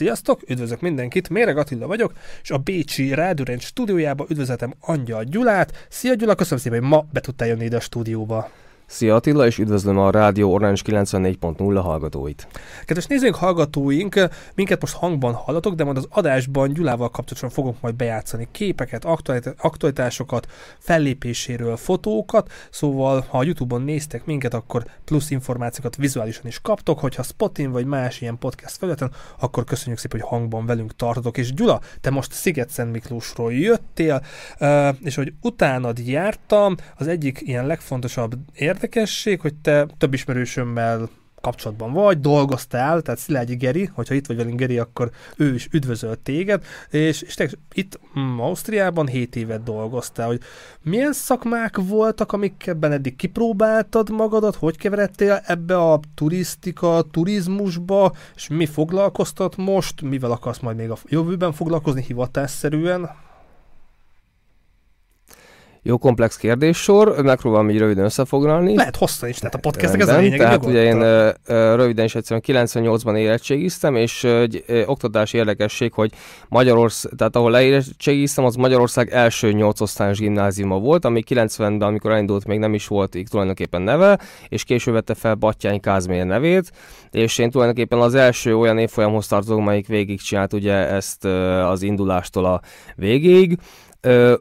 Sziasztok, üdvözlök mindenkit, Méreg Attila vagyok, és a Bécsi Rádőrenc stúdiójába üdvözletem Angyal Gyulát. Szia Gyula, köszönöm szépen, hogy ma be tudtál jönni ide a stúdióba. Szia Attila, és üdvözlöm a Rádió Orange 94.0 hallgatóit. Kedves nézőink, hallgatóink, minket most hangban hallatok, de majd az adásban Gyulával kapcsolatban fogok majd bejátszani képeket, aktualitásokat, fellépéséről fotókat, szóval ha a Youtube-on néztek minket, akkor plusz információkat vizuálisan is kaptok, hogyha Spotin vagy más ilyen podcast felületen, akkor köszönjük szépen, hogy hangban velünk tartotok. És Gyula, te most Sziget-Szent Miklósról jöttél, és hogy utánad jártam, az egyik ilyen legfontosabb ér érdekesség, hogy te több ismerősömmel kapcsolatban vagy, dolgoztál, tehát Szilágyi Geri, hogyha itt vagy velünk Geri, akkor ő is üdvözölt téged, és, és te itt mm, Ausztriában 7 évet dolgoztál, hogy milyen szakmák voltak, amikben eddig kipróbáltad magadat, hogy keveredtél ebbe a turisztika, turizmusba, és mi foglalkoztat most, mivel akarsz majd még a jövőben foglalkozni hivatásszerűen? Jó komplex kérdéssor, megpróbálom így röviden összefoglalni. Lehet hosszan is, tehát a podcastnek ez a lényeg. Tehát ugye én röviden is egyszerűen 98-ban érettségiztem, és egy oktatási érdekesség, hogy Magyarország, tehát ahol leérettségiztem, az Magyarország első 8 osztályos gimnáziuma volt, ami 90-ben, amikor elindult, még nem is volt így tulajdonképpen neve, és később vette fel Battyány Kázmér nevét, és én tulajdonképpen az első olyan évfolyamhoz tartozom, amelyik végigcsinált ugye ezt az indulástól a végéig.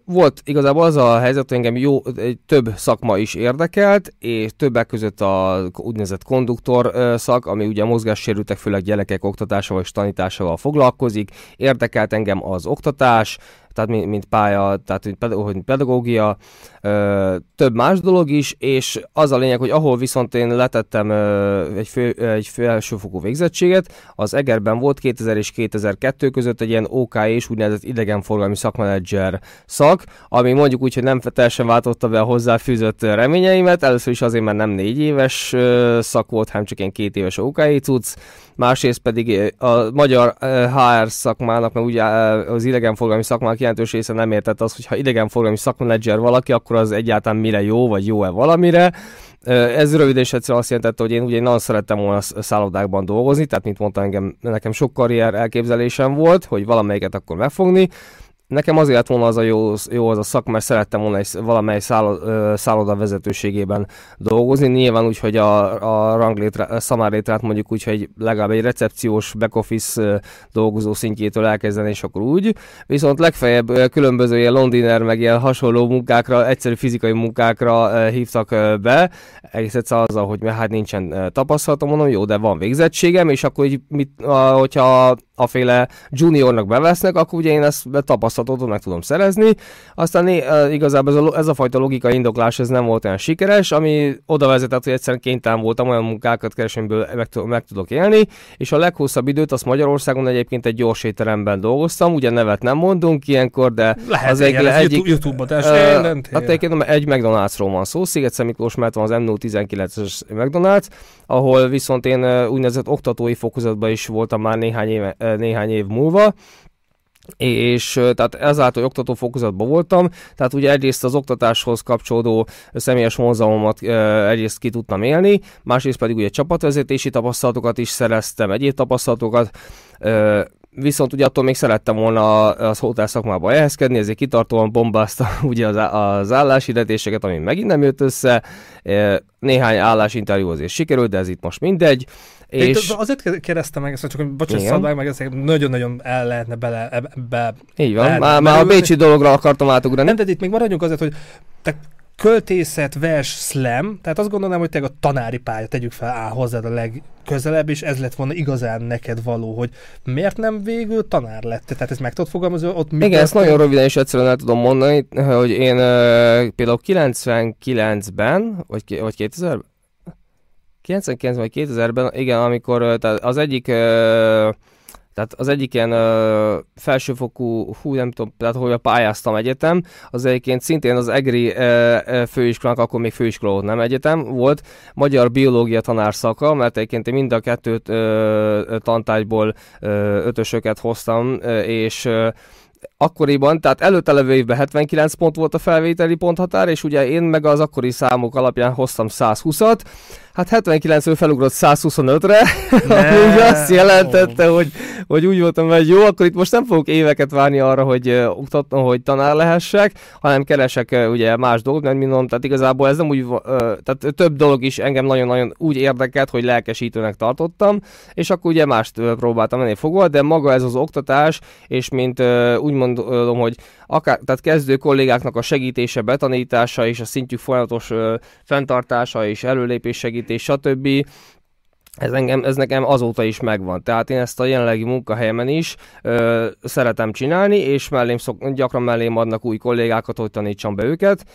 Volt igazából az a helyzet, hogy engem jó, több szakma is érdekelt, és többek között a úgynevezett konduktor szak, ami ugye a mozgássérültek, főleg gyerekek oktatásával és tanításával foglalkozik. Érdekelt engem az oktatás, tehát mint, mint pálya, tehát mint pedagógia, több más dolog is, és az a lényeg, hogy ahol viszont én letettem egy, fő, egy felsőfokú végzettséget, az Egerben volt 2000 és 2002 között egy ilyen OK és úgynevezett idegenforgalmi szakmenedzser szak, ami mondjuk úgy, hogy nem teljesen váltotta be a hozzáfűzött reményeimet, először is azért, mert nem négy éves szak volt, hanem csak ilyen két éves OK cucc, másrészt pedig a magyar HR szakmának, mert ugye az idegenforgalmi szakmának jelentős része nem értett az, hogy ha idegenforgalmi szakmenedzser valaki, akkor az egyáltalán mire jó, vagy jó-e valamire. Ez röviden és egyszerűen azt jelentette, hogy én ugye nagyon szerettem volna szállodákban dolgozni, tehát mint mondtam, engem, nekem sok karrier elképzelésem volt, hogy valamelyiket akkor megfogni, Nekem azért lett volna az a jó, jó az a szak, mert szerettem volna egy, valamely szállod, szálloda vezetőségében dolgozni. Nyilván úgy, hogy a, a ranglétre, szamárlétrát mondjuk úgy, hogy legalább egy recepciós back office dolgozó szintjétől elkezdeni, és akkor úgy. Viszont legfeljebb különböző ilyen londiner, meg ilyen hasonló munkákra, egyszerű fizikai munkákra hívtak be. Egész egyszerűen azzal, hogy hát nincsen tapasztalatom, mondom, jó, de van végzettségem, és akkor így, mit, hogyha a féle juniornak bevesznek, akkor ugye én ezt tapasztalatot meg tudom szerezni. Aztán igazából ez a, ez a fajta logikai indoklás ez nem volt olyan sikeres, ami oda vezetett, hogy egyszerűen kénytelen voltam olyan munkákat keresni, meg, meg tudok élni, és a leghosszabb időt azt Magyarországon egyébként egy gyors étteremben dolgoztam, ugye nevet nem mondunk ilyenkor, de Lehet, az igen, egy, egyik, YouTube-ba, uh, hát egyébként egy McDonald'sról van szó, Sziget Miklós, mert van az M019-es McDonald's, ahol viszont én úgynevezett oktatói fokozatban is voltam már néhány, éve, néhány év múlva, és tehát ezáltal oktató fokozatban voltam, tehát ugye egyrészt az oktatáshoz kapcsolódó személyes vonzalmamat egyrészt ki tudtam élni, másrészt pedig ugye csapatvezetési tapasztalatokat is szereztem, egyéb tapasztalatokat, viszont ugye attól még szerettem volna az hotel szakmába ehhezkedni, ezért kitartóan bombáztam ugye az, az álláshirdetéseket, ami megint nem jött össze, néhány állásinterjú azért sikerült, de ez itt most mindegy. És... azért kérdeztem meg ezt, csak bocsánat, meg, meg ezt nagyon-nagyon el lehetne bele ebbe. Így van, már, már a Bécsi dologra akartam átugrani. Nem, de itt még maradjunk azért, hogy te költészet, vers, slam, tehát azt gondolnám, hogy te a tanári pálya, tegyük fel, áll hozzád a legközelebb, és ez lett volna igazán neked való, hogy miért nem végül tanár lett? Tehát ezt meg tudod fogalmazni, ott mi Igen, ezt nagyon röviden és egyszerűen el tudom mondani, hogy én uh, például 99-ben, vagy, vagy 2000 99 vagy 2000-ben, igen, amikor tehát az egyik uh, tehát az egyik ilyen ö, felsőfokú, hú nem tudom, tehát hogy pályáztam egyetem, az egyébként szintén az EGRI ö, ö, főiskolának, akkor még főiskola volt, nem egyetem, volt magyar biológia tanárszaka, mert egyébként én mind a kettőt ö, tantárgyból ö, ötösöket hoztam, ö, és ö, akkoriban, tehát előtte levő évben 79 pont volt a felvételi ponthatár, és ugye én meg az akkori számok alapján hoztam 120-at, Hát 79-ről felugrott 125-re, ami azt jelentette, hogy, hogy úgy voltam, hogy jó, akkor itt most nem fogok éveket várni arra, hogy uh, oktatnom, hogy tanár lehessek, hanem keresek uh, ugye más dolgot, mert mondom, tehát igazából ez nem úgy, uh, tehát több dolog is engem nagyon-nagyon úgy érdekelt, hogy lelkesítőnek tartottam, és akkor ugye mást uh, próbáltam menni fogva, de maga ez az oktatás, és mint uh, úgy mondom, hogy akár, tehát kezdő kollégáknak a segítése, betanítása és a szintjük folyamatos uh, fenntartása és előlépés segítése, és stb. Ez, engem, ez nekem azóta is megvan. Tehát én ezt a jelenlegi munkahelyemen is ö, szeretem csinálni, és mellém szok, gyakran mellém adnak új kollégákat, hogy tanítsam be őket.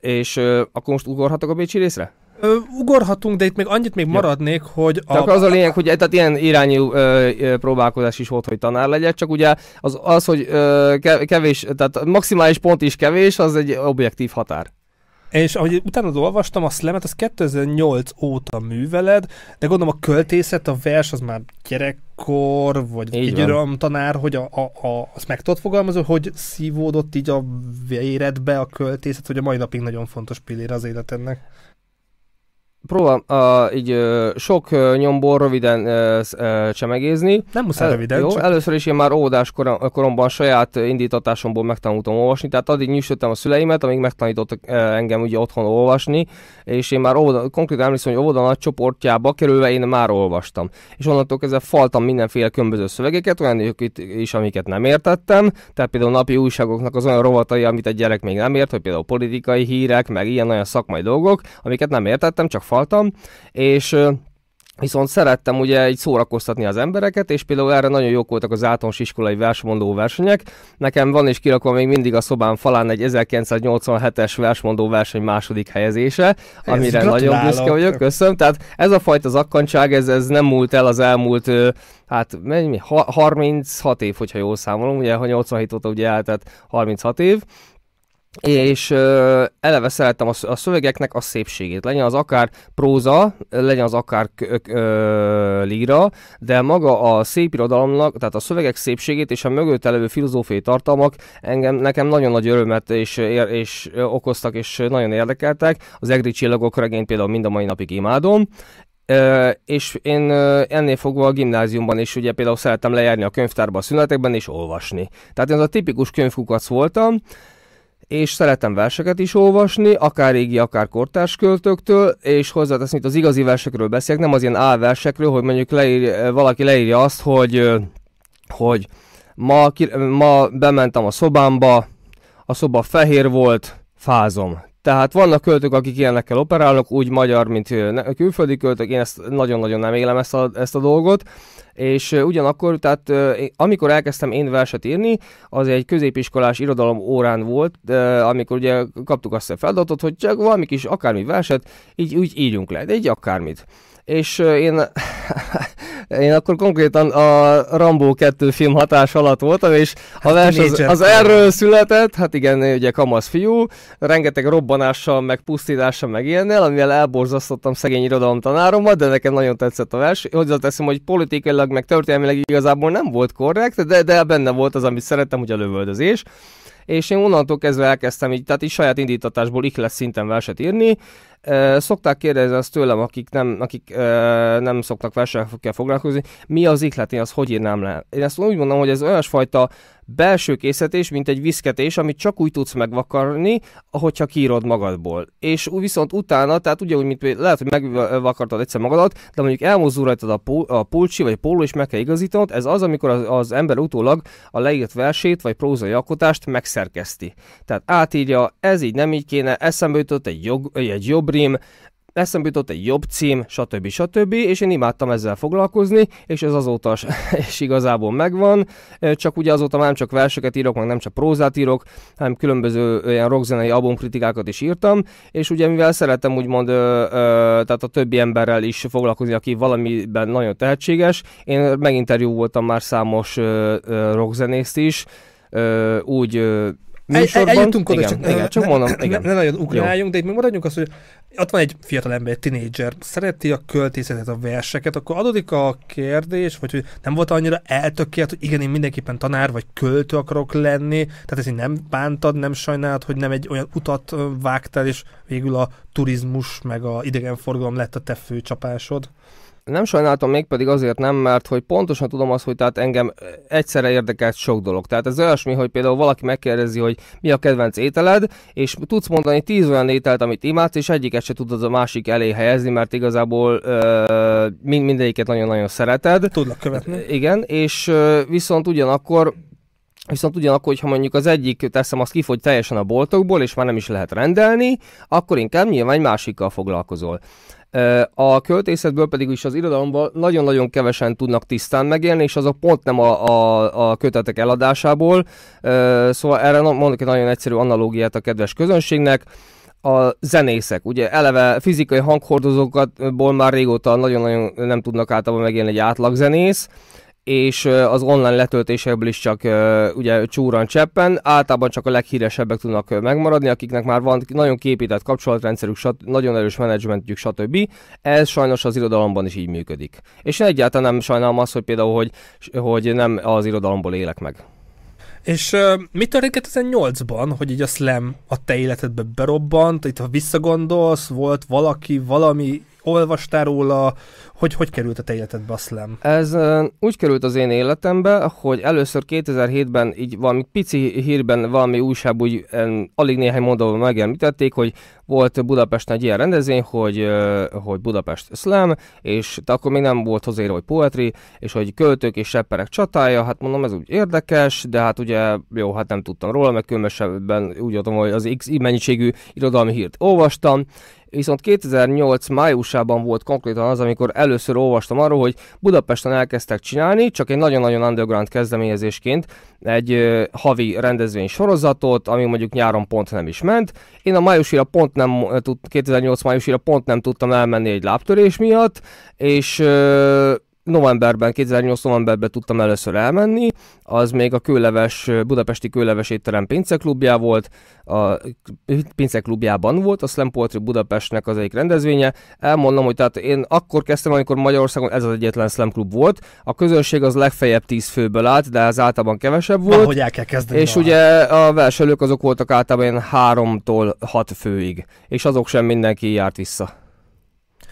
És ö, akkor most ugorhatok a Bécsi részre? Ö, ugorhatunk, de itt még annyit még maradnék, hogy... A... Csak az a lényeg, hogy tehát ilyen irányú ö, ö, próbálkozás is volt, hogy tanár legyek, csak ugye az, az hogy ö, kevés, tehát maximális pont is kevés, az egy objektív határ. És ahogy utána olvastam, a slam az 2008 óta műveled, de gondolom a költészet, a vers az már gyerekkor, vagy így egy tanár, hogy a, a, a, azt meg tudod fogalmazni, hogy szívódott így a véredbe a költészet, hogy a mai napig nagyon fontos pillér az életednek próbálom uh, így uh, sok uh, nyomból röviden uh, uh, csemegézni. Nem muszáj röviden. Jó, csak... először is én már óvodás korom, koromban saját indítatásomból megtanultam olvasni, tehát addig nyűsödtem a szüleimet, amíg megtanítottak uh, engem ugye otthon olvasni, és én már óvoda, konkrétan emlékszem, hogy óvoda nagy csoportjába kerülve én már olvastam. És onnantól kezdve faltam mindenféle különböző szövegeket, olyan is, amiket nem értettem, tehát például napi újságoknak az olyan rovatai, amit egy gyerek még nem ért, hogy például politikai hírek, meg ilyen olyan szakmai dolgok, amiket nem értettem, csak faltam, és Viszont szerettem ugye így szórakoztatni az embereket, és például erre nagyon jók voltak az általános iskolai versmondó versenyek. Nekem van és kirakom még mindig a szobám falán egy 1987-es versmondó verseny második helyezése, ez amire nagyon büszke vagyok, köszönöm. Tehát ez a fajta zakkantság, ez, ez nem múlt el az elmúlt, hát mennyi, 36 év, hogyha jól számolom, ugye, ha 87 óta ugye eltett 36 év, és ö, eleve szerettem a, a szövegeknek a szépségét. Legyen az akár próza, legyen az akár ö, líra, de maga a szép irodalomnak, tehát a szövegek szépségét és a mögött levő filozófiai tartalmak engem, nekem nagyon nagy örömet és, és okoztak, és nagyon érdekeltek. Az egri csillagok regényt például mind a mai napig imádom, Uh, és én uh, ennél fogva a gimnáziumban is ugye például szerettem lejárni a könyvtárba a szünetekben és olvasni. Tehát én az a tipikus könyvkukac voltam, és szeretem verseket is olvasni, akár régi, akár kortárs költőktől, és hozzáteszem, itt az igazi versekről beszélek, nem az ilyen álversekről, hogy mondjuk leír, valaki leírja azt, hogy, hogy ma, ma bementem a szobámba, a szoba fehér volt, fázom. Tehát vannak költők, akik ilyenekkel operálnak, úgy magyar, mint külföldi költők, én ezt nagyon-nagyon nem élem ezt a, ezt a dolgot, és ugyanakkor, tehát amikor elkezdtem én verset írni, az egy középiskolás irodalom órán volt, amikor ugye kaptuk azt a feladatot, hogy csak valami kis akármi verset, így úgy írjunk le, de így akármit. És én én akkor konkrétan a Rambo 2 film hatás alatt voltam, és a vers az, az erről született, hát igen, ugye kamasz fiú, rengeteg robbanással, meg pusztítással, meg ilyennel, amivel elborzasztottam szegény irodalom tanáromat, de nekem nagyon tetszett a vers. Hozzáteszem, hogy politikailag, meg történelmileg igazából nem volt korrekt, de, de benne volt az, amit szerettem, hogy a lövöldözés és én onnantól kezdve elkezdtem így, tehát így saját indítatásból lesz szinten verset írni. Szokták kérdezni azt tőlem, akik nem, akik nem szoktak versekkel foglalkozni, mi az ihlet, én azt hogy írnám le. Én ezt úgy mondom, hogy ez olyasfajta belső készítés, mint egy viszketés, amit csak úgy tudsz megvakarni, ahogyha kiírod magadból. És viszont utána, tehát ugye úgy, mint lehet, hogy megvakartad egyszer magadat, de mondjuk elmozdul rajtad a, pul- a pulcsi vagy a póló, és meg kell igazítanod, ez az, amikor az, az ember utólag a leírt versét vagy prózai alkotást megszerkeszti. Tehát átírja, ez így nem így kéne, eszembe jutott egy, jog, egy jobb rím, eszembe jutott egy jobb cím, stb. stb. És én imádtam ezzel foglalkozni, és ez azóta is igazából megvan, csak ugye azóta már nem csak verseket írok, meg nem csak prózát írok, hanem különböző olyan rockzenei albumkritikákat is írtam, és ugye mivel szeretem úgymond, ö, ö, tehát a többi emberrel is foglalkozni, aki valamiben nagyon tehetséges, én meginterjú voltam már számos ö, ö, rockzenészt is, ö, úgy ö, műsorban. Eljutunk oda, igen, csak, igen, csak mondom, igen. Ne, ne nagyon ugráljunk, de itt még maradjunk azt, hogy ott van egy fiatal ember, egy tinédzser, szereti a költészetet, a verseket, akkor adódik a kérdés, vagy hogy nem volt annyira eltökélt, hogy igen, én mindenképpen tanár vagy költő akarok lenni, tehát ezt nem bántad, nem sajnálod, hogy nem egy olyan utat vágtál, és végül a turizmus meg a idegenforgalom lett a te főcsapásod? Nem sajnáltam még pedig azért nem, mert hogy pontosan tudom azt, hogy tehát engem egyszerre érdekelt sok dolog. Tehát ez olyasmi, hogy például valaki megkérdezi, hogy mi a kedvenc ételed, és tudsz mondani tíz olyan ételt, amit imádsz, és egyiket se tudod a másik elé helyezni, mert igazából ö, mind, mindegyiket nagyon-nagyon szereted. Tudlak követni. Igen, és ö, viszont ugyanakkor Viszont ugyanakkor, hogyha mondjuk az egyik, teszem, az kifogy teljesen a boltokból, és már nem is lehet rendelni, akkor inkább nyilván egy másikkal foglalkozol. A költészetből pedig is az irodalomban nagyon-nagyon kevesen tudnak tisztán megélni, és azok pont nem a, a, a kötetek eladásából. Szóval erre mondok egy nagyon egyszerű analógiát a kedves közönségnek a zenészek. Ugye eleve fizikai hanghordozókatból már régóta nagyon-nagyon nem tudnak általában megélni egy átlagzenész, és az online letöltésekből is csak ugye csúran cseppen, általában csak a leghíresebbek tudnak megmaradni, akiknek már van nagyon képített kapcsolatrendszerük, nagyon erős menedzsmentjük, stb. Ez sajnos az irodalomban is így működik. És egyáltalán nem sajnálom azt, hogy például, hogy, hogy nem az irodalomból élek meg. És uh, mi történt 2008-ban, hogy így a slam a te életedbe berobbant? Itt ha visszagondolsz, volt valaki, valami olvastál róla, hogy hogy került a te életedbe a slam? Ez uh, úgy került az én életembe, hogy először 2007-ben így valami pici hírben valami újság úgy um, alig néhány mondóban megemlítették, hogy volt Budapesten egy ilyen rendezvény, hogy, uh, hogy Budapest slam, és de akkor még nem volt hozzáírva, hogy poetry, és hogy költők és sepperek csatája, hát mondom, ez úgy érdekes, de hát ugye jó, hát nem tudtam róla, meg különösebben úgy adom, hogy az X mennyiségű irodalmi hírt olvastam, Viszont 2008 májusában volt konkrétan az, amikor először olvastam arról, hogy Budapesten elkezdtek csinálni, csak egy nagyon-nagyon underground kezdeményezésként egy havi rendezvény sorozatot, ami mondjuk nyáron pont nem is ment. Én a májusira pont nem, 2008 májusira pont nem tudtam elmenni egy lábtörés miatt, és novemberben, 2008 novemberben tudtam először elmenni, az még a Kőleves, Budapesti Kőleves étterem pinceklubjá volt, a pinceklubjában volt, a Slam Poetry Budapestnek az egyik rendezvénye. Elmondom, hogy tehát én akkor kezdtem, amikor Magyarországon ez az egyetlen Slam klub volt. A közönség az legfeljebb 10 főből állt, de ez általában kevesebb volt. Hogy el kell kezdeni. És ugye a verselők azok voltak általában 3-tól 6 főig, és azok sem mindenki járt vissza.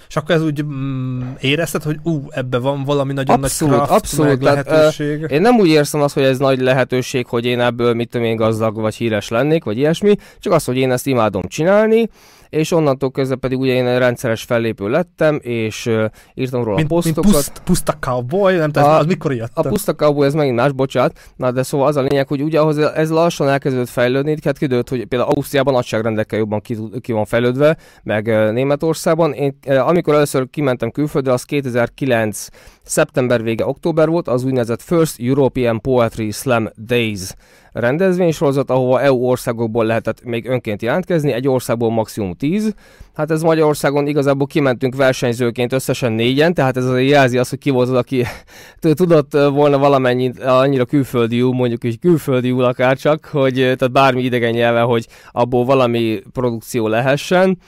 És akkor ez úgy mm, érezted, hogy ú, ebbe van valami nagyon abszolút, nagy craft, abszolút, meg tehát, lehetőség. Uh, én nem úgy érzem azt, hogy ez nagy lehetőség, hogy én ebből mit tudom én gazdag vagy híres lennék, vagy ilyesmi, csak az, hogy én ezt imádom csinálni, és onnantól kezdve pedig ugye én rendszeres fellépő lettem, és uh, írtam róla mint, posztokat. Mint puszt, puszta cowboy, nem tudom, az mikor jött? A puszta cowboy, ez megint más, bocsánat, na de szóval az a lényeg, hogy ugye ahhoz ez lassan elkezdődött fejlődni, hát kiderült, hogy például Ausztriában nagyságrendekkel jobban ki, ki van fejlődve, meg Németországban. Én, amikor először kimentem külföldre, az 2009 szeptember vége, október volt, az úgynevezett First European Poetry Slam Days rendezvénysorozat, ahova EU országokból lehetett még önként jelentkezni, egy országból maximum 10. Hát ez Magyarországon igazából kimentünk versenyzőként összesen négyen, tehát ez azért jelzi azt, hogy ki volt az, aki tudott volna valamennyit annyira külföldi mondjuk is külföldi akár csak, hogy tehát bármi idegen nyelven, hogy abból valami produkció lehessen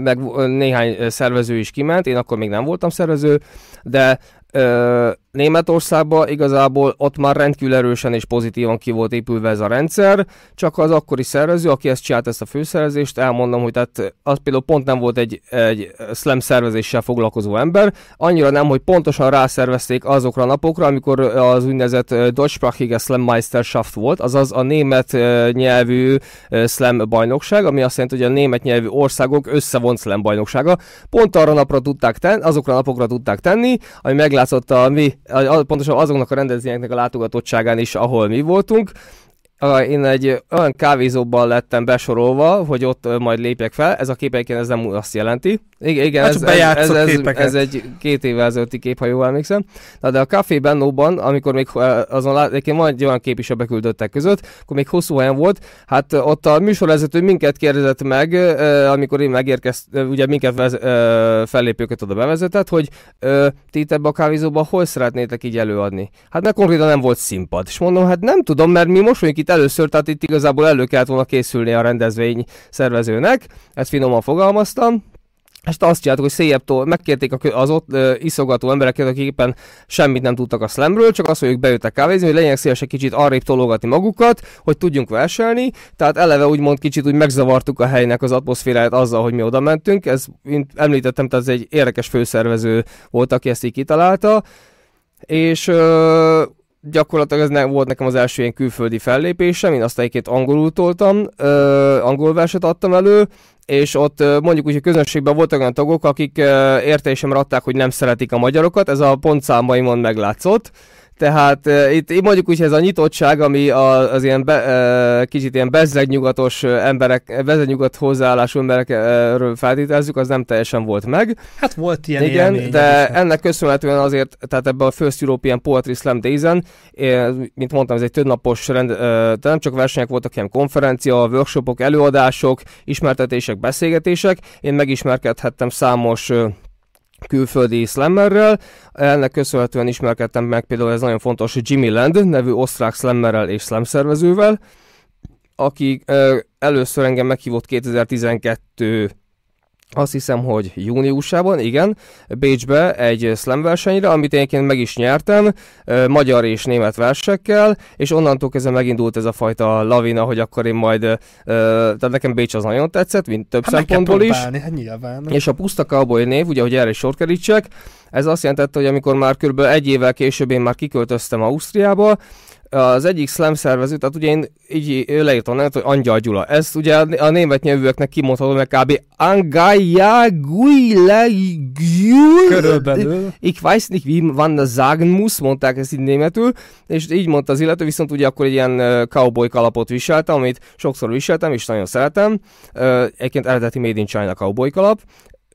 meg néhány szervező is kiment, én akkor még nem voltam szervező, de Németországban igazából ott már rendkívül erősen és pozitívan ki volt épülve ez a rendszer, csak az akkori szervező, aki ezt csinált ezt a főszervezést, elmondom, hogy tehát az például pont nem volt egy, egy slam szervezéssel foglalkozó ember, annyira nem, hogy pontosan rászervezték azokra a napokra, amikor az úgynevezett Deutschsprachige Slam Meisterschaft volt, azaz a német nyelvű slam bajnokság, ami azt jelenti, hogy a német nyelvű országok összevont slam bajnoksága. Pont arra napra tudták tenni, azokra a napokra tudták tenni, ami meglátszott a mi pontosan azoknak a rendezvényeknek a látogatottságán is, ahol mi voltunk, én egy olyan kávézóban lettem besorolva, hogy ott majd lépjek fel. Ez a kép ez nem azt jelenti. Igen, igen hát ez, ez, ez, ez, ez, egy két évvel ezelőtti kép, ha jól emlékszem. Na, de a Café Bennóban, amikor még azon lát, egyébként van egy olyan kép is a beküldöttek között, akkor még hosszú helyen volt, hát ott a műsorvezető minket kérdezett meg, amikor én megérkeztem, ugye minket vez, fellépőket oda bevezetett, hogy ti itt ebbe a kávézóban hol szeretnétek így előadni? Hát meg konkrétan nem volt színpad. És mondom, hát nem tudom, mert mi most vagyunk itt itt először, tehát itt igazából elő kellett volna készülni a rendezvény szervezőnek, ezt finoman fogalmaztam, és azt csináltuk, hogy széjjebb megkérték az ott uh, iszogató embereket, akik éppen semmit nem tudtak a slamről, csak azt, hogy ők bejöttek kávézni, hogy legyenek szívesek kicsit arrébb tologatni magukat, hogy tudjunk verselni. Tehát eleve úgymond kicsit úgy megzavartuk a helynek az atmoszféráját azzal, hogy mi oda mentünk. Ez, mint említettem, tehát ez egy érdekes főszervező volt, aki ezt így kitalálta. És uh, gyakorlatilag ez nem volt nekem az első ilyen külföldi fellépésem, én azt egyébként angolul toltam, uh, angol verset adtam elő, és ott mondjuk úgy, hogy közönségben voltak olyan tagok, akik értésemre adták, hogy nem szeretik a magyarokat, ez a pontszámaimon meglátszott, tehát uh, itt mondjuk úgy, ez a nyitottság, ami a, az ilyen be, uh, kicsit ilyen bezzegnyugatos emberek, bezzegnyugat hozzáállású emberekről feltételezzük, az nem teljesen volt meg. Hát volt ilyen Igen, de is. ennek köszönhetően azért, tehát ebben a First European Poetry Slam Days-en, mint mondtam, ez egy többnapos rend, tehát nem csak versenyek voltak, hanem konferencia, workshopok, előadások, ismertetések, beszélgetések. Én megismerkedhettem számos külföldi slammerrel. Ennek köszönhetően ismerkedtem meg például ez nagyon fontos Jimmy Land nevű osztrák slammerrel és slam szervezővel, aki először engem meghívott 2012 azt hiszem, hogy júniusában, igen, Bécsbe egy slam versenyre, amit én meg is nyertem, magyar és német versekkel, és onnantól kezdve megindult ez a fajta lavina, hogy akkor én majd, tehát nekem Bécs az nagyon tetszett, mint több hát szempontból is. Hát nyilván. És a Puszta Cowboy név, ugye, hogy erre is sor kerítsek, ez azt jelentette, hogy amikor már kb. egy évvel később én már kiköltöztem Ausztriába, az egyik slam szervező, tehát ugye én így leírtam nevet, hogy Angyal Gyula. Ezt ugye a német nyelvűeknek kimondhatom, meg kb. Angaya Guile Körülbelül. Ich weiß nicht, wie man das sagen muss, mondták ezt így németül, és így mondta az illető, viszont ugye akkor egy ilyen cowboy kalapot viseltem, amit sokszor viseltem, és nagyon szeretem. Egyébként eredeti Made in China cowboy kalap,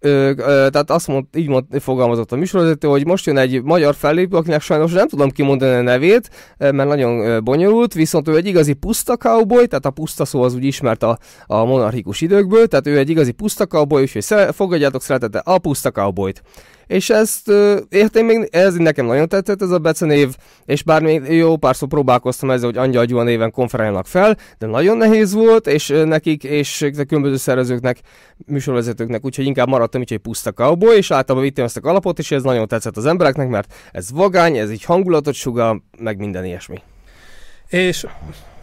ö, ö, tehát azt mond, így mond, fogalmazott a műsorvezető, hogy most jön egy magyar fellépő, akinek sajnos nem tudom kimondani a nevét, mert nagyon bonyolult, viszont ő egy igazi puszta cowboy, tehát a puszta szó az úgy ismert a, a monarchikus időkből, tehát ő egy igazi puszta cowboy, úgyhogy fogadjátok szeretete a puszta cowboyt és ezt értem még, ez nekem nagyon tetszett ez a becenév, és bár még jó párszor próbálkoztam ezzel, hogy Angyal Gyula néven konferálnak fel, de nagyon nehéz volt, és nekik, és a különböző szervezőknek, műsorvezetőknek, úgyhogy inkább maradtam így, hogy puszta cowboy, és általában vittem ezt a kalapot, és ez nagyon tetszett az embereknek, mert ez vagány, ez így hangulatot sugal, meg minden ilyesmi. És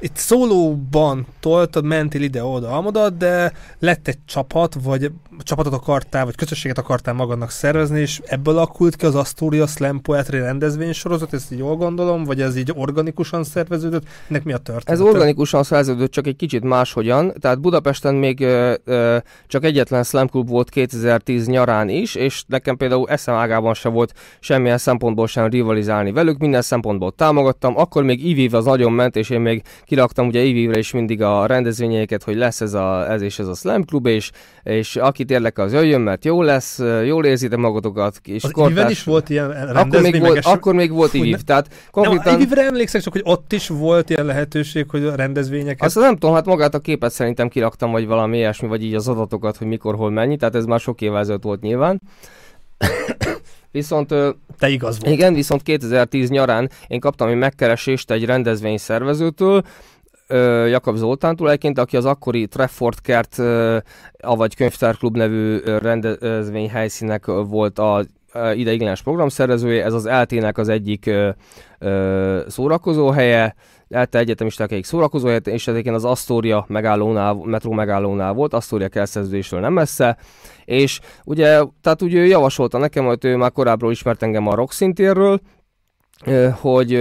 itt szólóban toltad, mentél ide-oda, amoda, de lett egy csapat, vagy csapatot akartál, vagy közösséget akartál magadnak szervezni, és ebből alakult ki az Astoria Slam Poetry rendezvény sorozat, ezt így jól gondolom, vagy ez így organikusan szerveződött? Ennek mi a történet? Ez organikusan szerveződött, csak egy kicsit máshogyan. Tehát Budapesten még ö, ö, csak egyetlen Slam Club volt 2010 nyarán is, és nekem például eszem ágában se volt semmilyen szempontból sem rivalizálni velük, minden szempontból támogattam. Akkor még IVIV az nagyon ment, és én még kiraktam ugye IVIV-re is mindig a rendezvényeket, hogy lesz ez, a, ez és ez a Slam Club, és, és aki akit az jöjjön, mert jó lesz, jól érzitek magatokat. És az kortás... is volt ilyen akkor még volt, akkor még volt IVIV, tehát konkrétan... Nem, IVIV-re emlékszek csak, hogy ott is volt ilyen lehetőség, hogy a rendezvényeket... Azt nem tudom, hát magát a képet szerintem kiraktam, vagy valami ilyesmi, vagy így az adatokat, hogy mikor, hol mennyi, tehát ez már sok évvel ezelőtt volt nyilván. Viszont... Te igaz volt. Igen, viszont 2010 nyarán én kaptam egy megkeresést egy rendezvény szervezőtől, Jakab Zoltántól egyébként, aki az akkori Trefford Kert, avagy Könyvtárklub nevű rendezvény helyszínek volt a ideiglenes programszervezője, ez az LT-nek az egyik szórakozóhelye, ELTE egyetemisták egyik szórakozóhelye, és egyébként az Astoria megállónál, metró megállónál volt, Astoria kerszerződésről nem messze, és ugye, tehát ugye ő javasolta nekem, hogy ő már korábbról ismert engem a rock szintérről, hogy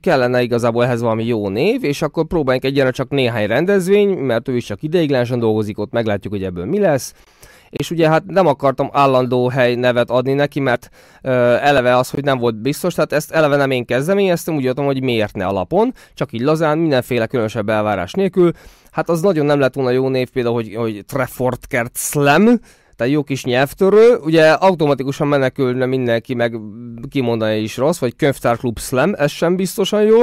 kellene igazából ehhez valami jó név, és akkor próbáljunk egyenre csak néhány rendezvény, mert ő is csak ideiglenesen dolgozik, ott meglátjuk, hogy ebből mi lesz. És ugye hát nem akartam állandó hely nevet adni neki, mert ö, eleve az, hogy nem volt biztos, tehát ezt eleve nem én kezdeményeztem, úgy jöttem, hogy miért ne alapon, csak így lazán, mindenféle különösebb elvárás nélkül. Hát az nagyon nem lett volna jó név, például, hogy, hogy Trefford Kert Slam, tehát jó kis nyelvtörő, ugye automatikusan menekülne mindenki, meg kimondani is rossz, vagy könyvtárklub slam, ez sem biztosan jó.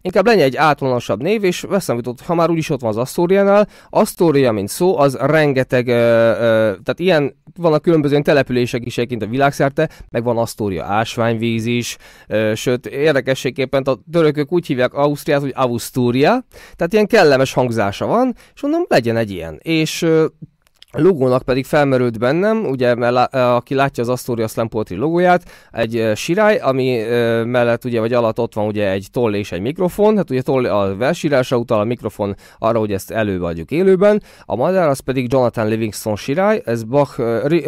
Inkább legyen egy általánosabb név, és veszem jutott, ha már úgyis ott van az Astoriánál, Astoria, mint szó, az rengeteg, ö, ö, tehát ilyen vannak különböző települések is egyébként a világszerte, meg van Asztória ásványvíz is, ö, sőt, érdekességképpen a törökök úgy hívják Ausztriát, hogy Ausztúria, tehát ilyen kellemes hangzása van, és mondom, legyen egy ilyen. És ö, logónak pedig felmerült bennem, ugye, mert aki látja az Astoria Slam Poetry logóját, egy uh, sirály, ami uh, mellett ugye, vagy alatt ott van ugye egy toll és egy mikrofon, hát ugye toll a versírásra utal, a mikrofon arra, hogy ezt előadjuk élőben, a madár az pedig Jonathan Livingston sirály, ez Bach,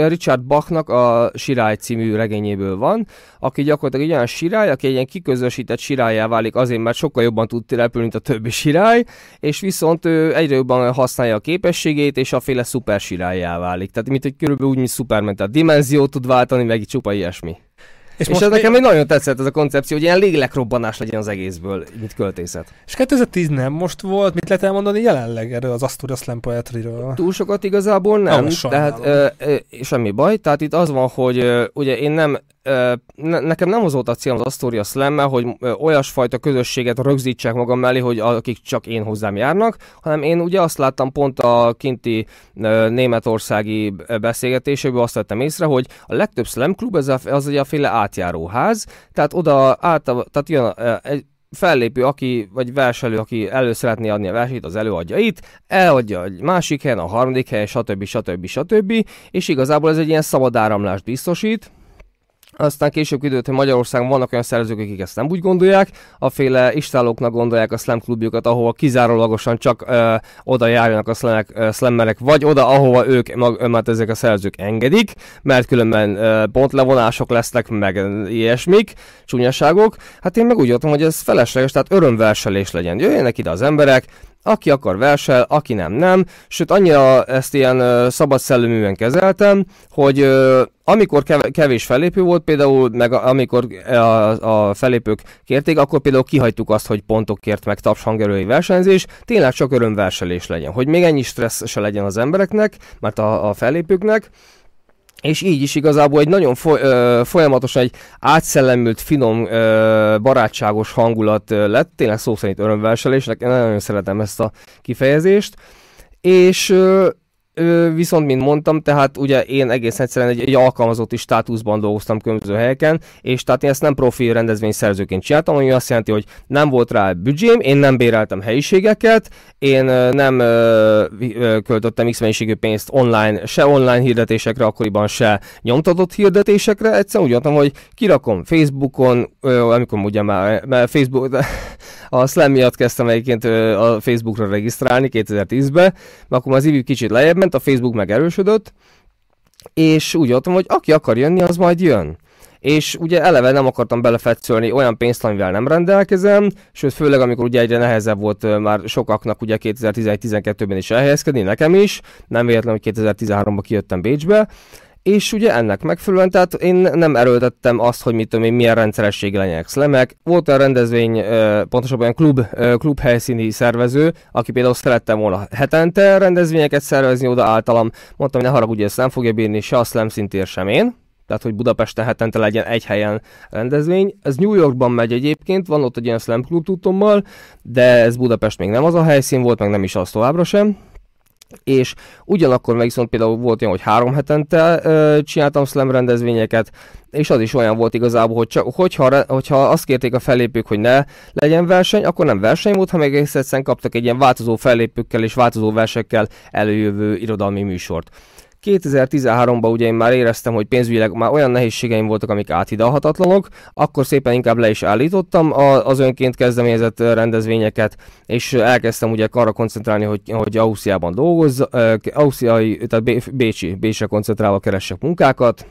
Richard Bachnak a Sirály című regényéből van, aki gyakorlatilag egy olyan sirály, aki egy ilyen kiközösített sirályá válik azért, mert sokkal jobban tud repülni, mint a többi sirály, és viszont ő egyre jobban használja a képességét, és a féle szuper sirályá válik. Tehát mint hogy körülbelül úgy, mint Superman, tehát dimenziót tud váltani, meg csupa ilyesmi. És, és most ez nekem még nagyon tetszett ez a koncepció, hogy ilyen lélekrobbanás legyen az egészből, mint költészet. És 2010 nem most volt, mit lehet elmondani jelenleg erről az Astoria Slam Poetry-ről? Túl sokat igazából nem, oh, tehát ö, ö, semmi baj, tehát itt az van, hogy ö, ugye én nem ne, nekem nem az volt a célom az Astoria slam hogy olyasfajta közösséget rögzítsek magam mellé, hogy akik csak én hozzám járnak, hanem én ugye azt láttam pont a kinti németországi beszélgetéséből, azt vettem észre, hogy a legtöbb slam klub ez az egy a féle átjáróház, tehát oda által, tehát jön egy fellépő, aki, vagy verselő, aki elő szeretné adni a versenyt, az előadja itt, eladja egy másik helyen, a harmadik helyen, stb. stb. stb. És igazából ez egy ilyen szabad áramlást biztosít, aztán később időt, hogy Magyarországon vannak olyan szerzők, akik ezt nem úgy gondolják, a féle istálóknak gondolják a slam klubjukat, ahova kizárólagosan csak ö, oda járjanak a slamek, ö, slammerek, vagy oda, ahova ők, mag, mert ezek a szerzők engedik, mert különben ö, pontlevonások lesznek, meg ilyesmik, csúnyaságok. Hát én meg úgy jöttem, hogy ez felesleges, tehát örömverselés legyen. Jöjjenek ide az emberek, aki akar versel, aki nem, nem. Sőt, annyira ezt ilyen uh, szabad szelleműen kezeltem, hogy uh, amikor kevés fellépő volt, például, meg amikor a, a fellépők kérték, akkor például kihagytuk azt, hogy pontokért meg tapshangerői versenyzés, tényleg csak örömverselés legyen. Hogy még ennyi stressz se legyen az embereknek, mert a, a fellépőknek, és így is igazából egy nagyon foly, ö, folyamatosan egy átszellemült, finom, ö, barátságos hangulat ö, lett, tényleg szó szerint örömverselésnek, én nagyon szeretem ezt a kifejezést, és ö, viszont, mint mondtam, tehát ugye én egész egyszerűen egy, egy alkalmazotti státuszban dolgoztam különböző helyeken, és tehát én ezt nem profi rendezvényszerzőként csináltam, ami azt jelenti, hogy nem volt rá büdzsém, én nem béreltem helyiségeket, én nem ö, ö, költöttem x mennyiségű pénzt online, se online hirdetésekre, akkoriban se nyomtatott hirdetésekre, egyszerűen úgy mondtam, hogy kirakom Facebookon, ö, amikor ugye már, mert Facebook, a Slam miatt kezdtem egyébként a Facebookra regisztrálni 2010-ben, mert akkor az ivű kicsit lejjebb ment, a Facebook megerősödött, és úgy voltam, hogy aki akar jönni, az majd jön. És ugye eleve nem akartam belefetszölni olyan pénzt, amivel nem rendelkezem, sőt főleg amikor ugye egyre nehezebb volt már sokaknak ugye 2011-12-ben is elhelyezkedni, nekem is, nem véletlen, hogy 2013-ban kijöttem Bécsbe, és ugye ennek megfelelően, tehát én nem erőltettem azt, hogy mit tudom én, milyen rendszeressége legyenek szlemek. Volt a rendezvény, pontosabban olyan klub, klub helyszíni szervező, aki például szerettem volna hetente rendezvényeket szervezni oda általam. Mondtam, hogy ne haragudj, ezt nem fogja bírni se a slam szintér sem én. Tehát, hogy Budapesten hetente legyen egy helyen rendezvény. Ez New Yorkban megy egyébként, van ott egy ilyen slam klub tudtommal, de ez Budapest még nem az a helyszín volt, meg nem is az továbbra sem és ugyanakkor meg viszont például volt olyan, hogy három hetente ö, csináltam slam rendezvényeket, és az is olyan volt igazából, hogy csak, hogyha, hogyha azt kérték a fellépők, hogy ne legyen verseny, akkor nem verseny volt, hanem egész egyszerűen kaptak egy ilyen változó fellépőkkel és változó versekkel előjövő irodalmi műsort. 2013-ban ugye én már éreztem, hogy pénzügyileg már olyan nehézségeim voltak, amik áthidalhatatlanok, akkor szépen inkább le is állítottam az önként kezdeményezett rendezvényeket, és elkezdtem ugye arra koncentrálni, hogy, hogy Ausztriában dolgozz, Ausztriai, tehát Bécsi, Bécsre koncentrálva keressek munkákat,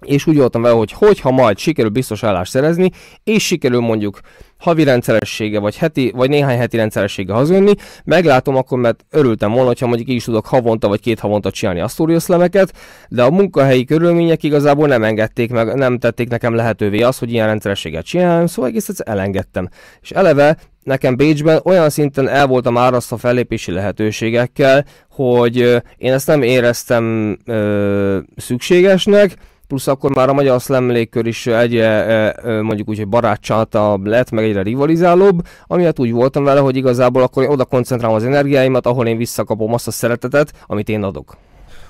és úgy voltam vele, hogy hogyha majd sikerül biztos állást szerezni, és sikerül mondjuk havi rendszeressége, vagy heti, vagy néhány heti rendszeressége hazajönni, meglátom akkor, mert örültem volna, hogyha mondjuk így is tudok havonta vagy két havonta csinálni a sztoriaszlemeket, de a munkahelyi körülmények igazából nem engedték meg, nem tették nekem lehetővé azt, hogy ilyen rendszerességet csináljam, szóval egész egyszer elengedtem. És eleve nekem Bécsben olyan szinten el voltam árasztva fellépési lehetőségekkel, hogy én ezt nem éreztem ö, szükségesnek, plusz akkor már a magyar slam légkör is egyre mondjuk úgy, hogy barátsáta lett, meg egyre rivalizálóbb, amiatt úgy voltam vele, hogy igazából akkor én oda koncentrálom az energiáimat, ahol én visszakapom azt a szeretetet, amit én adok.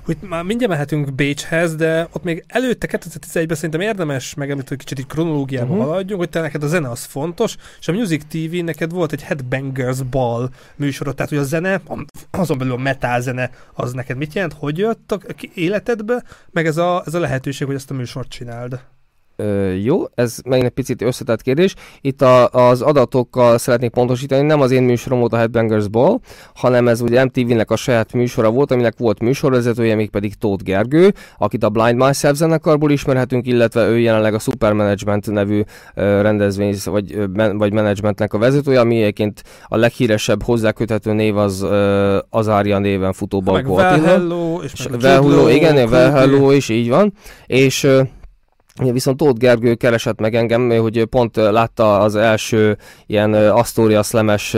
Hogy már mindjárt mehetünk Bécshez, de ott még előtte 2011-ben szerintem érdemes megemlíteni, hogy kicsit így kronológiába uh-huh. haladjunk, hogy te neked a zene az fontos, és a Music TV neked volt egy Headbangers Ball műsorod, tehát hogy a zene, azon belül a metal zene, az neked mit jelent, hogy jött a életedbe, meg ez a, ez a lehetőség, hogy ezt a műsort csináld? Ö, jó, ez megint egy picit összetett kérdés. Itt a, az adatokkal szeretnék pontosítani, nem az én műsorom volt a Headbangers Ball, hanem ez ugye MTV-nek a saját műsora volt, aminek volt műsorvezetője, még pedig Tóth Gergő, akit a Blind Myself zenekarból ismerhetünk, illetve ő jelenleg a Super Management nevű ö, rendezvény vagy, men, vagy managementnek a vezetője, ami egyébként a leghíresebb hozzáköthető név az ö, az Ária néven futó Balkó Attila. és Well igen, Well Hello is, így van. És Viszont Tóth Gergő keresett meg engem, hogy pont látta az első ilyen Astorias lemes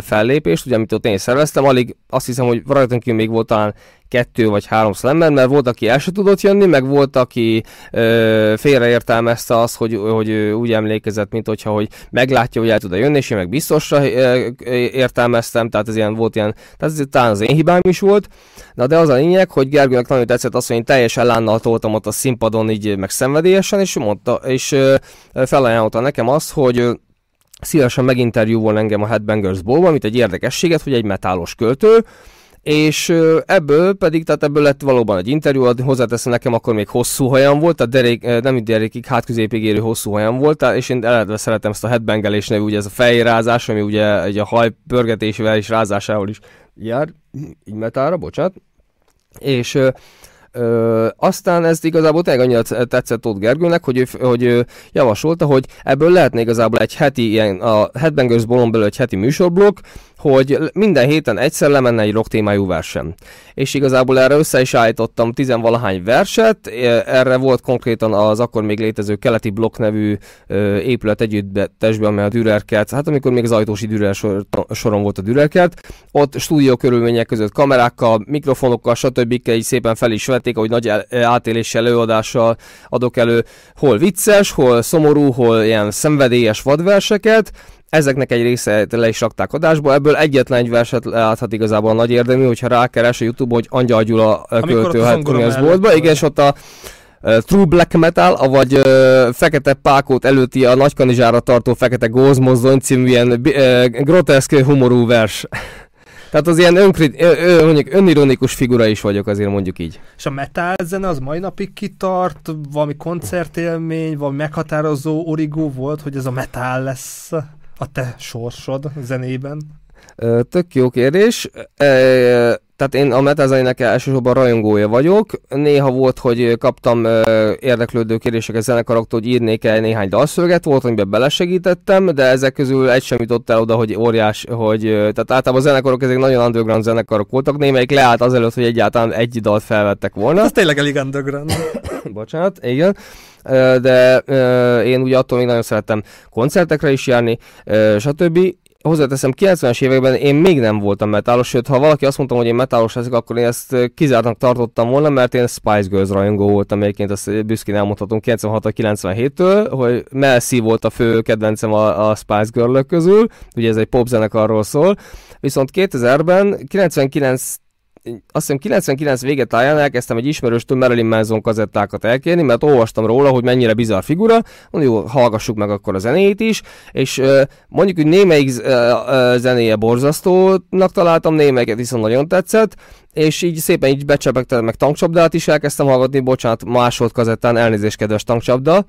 fellépést, ugye, amit ott én szerveztem, alig azt hiszem, hogy rajtunk még volt talán kettő vagy három szlemmer, mert volt, aki el se tudott jönni, meg volt, aki ö, félreértelmezte azt, hogy, hogy úgy emlékezett, mint hogyha hogy meglátja, hogy el tud jönni, és én meg biztosra értelmeztem, tehát ez ilyen volt ilyen, tehát ez talán az én hibám is volt. Na de az a lényeg, hogy Gergőnek nagyon tetszett az, hogy én teljesen lánnal toltam ott a színpadon így meg szenvedélyesen, és mondta, és felajánlotta nekem azt, hogy szívesen meginterjúvol engem a Headbangers Ball-ban, mint egy érdekességet, hogy egy metálos költő, és ebből pedig, tehát ebből lett valóban egy interjú, hozzáteszem nekem akkor még hosszú hajam volt, tehát derék, nem így derékig, hátközépig érő hosszú hajam volt, és én eredetve szeretem ezt a headbangelés nevű, ugye ez a fejrázás, ami ugye egy a haj pörgetésével és rázásával is jár, így metára, bocsánat, és Ö, aztán ez igazából tényleg annyira tetszett Tóth Gergőnek, hogy ő, hogy ő javasolta, hogy ebből lehetne igazából egy heti, ilyen, a Headbangers Bolon belül egy heti műsorblokk, hogy minden héten egyszer lemenne egy rock témájú verseny. És igazából erre össze is állítottam tizenvalahány verset, erre volt konkrétan az akkor még létező keleti blokk nevű épület együttesben, amely a Dürerkert, hát amikor még az ajtósi Dürer sor, soron volt a Dürerkert, ott stúdió körülmények között kamerákkal, mikrofonokkal, stb. így szépen fel is vették, hogy nagy átéléssel, előadással adok elő, hol vicces, hol szomorú, hol ilyen szenvedélyes vadverseket, Ezeknek egy része le is rakták adásba, ebből egyetlen egy verset láthat igazából a nagy érdemű, hogyha rákeres a Youtube, hogy Angyal Gyula költő Hercules boltba, igen, és ott a True Black Metal, vagy uh, Fekete Pákót előtti a Nagykanizsára tartó Fekete Gózmozdony című ilyen uh, groteszk humorú vers. Tehát az ilyen önkrit, ö, ö, mondjuk önironikus figura is vagyok, azért mondjuk így. És a metal zene az mai napig kitart? Valami koncertélmény, valami meghatározó origó volt, hogy ez a metal lesz? A te sorsod zenében? Tök jó kérdés. Tehát én a metazainek elsősorban rajongója vagyok. Néha volt, hogy kaptam érdeklődő kérdéseket zenekaroktól, hogy írnék el néhány dalszöveget, volt, amiben belesegítettem, de ezek közül egy sem jutott el oda, hogy óriás, hogy tehát általában a zenekarok ezek nagyon underground zenekarok voltak, némelyik leállt azelőtt, hogy egyáltalán egy dalt felvettek volna. Ez tényleg elég underground. Bocsánat, igen de én ugye attól még nagyon szerettem koncertekre is járni, stb. Hozzáteszem, 90-es években én még nem voltam metálos, sőt, ha valaki azt mondta, hogy én metálos leszek, akkor én ezt kizártnak tartottam volna, mert én Spice Girls rajongó voltam, egyébként ezt büszkén elmondhatom 96-97-től, hogy Melsi volt a fő kedvencem a, a Spice girl közül, ugye ez egy popzenekarról szól, viszont 2000-ben, 99 azt hiszem 99 vége táján elkezdtem egy ismerőstől Marilyn Manson kazettákat elkérni, mert olvastam róla, hogy mennyire bizarr figura, mondjuk hallgassuk meg akkor a zenét is, és mondjuk, hogy némelyik zenéje borzasztónak találtam, némelyiket viszont nagyon tetszett, és így szépen így becsepegtem, meg tankcsapdát is elkezdtem hallgatni, bocsánat, másod kazettán, elnézést kedves tankcsapda,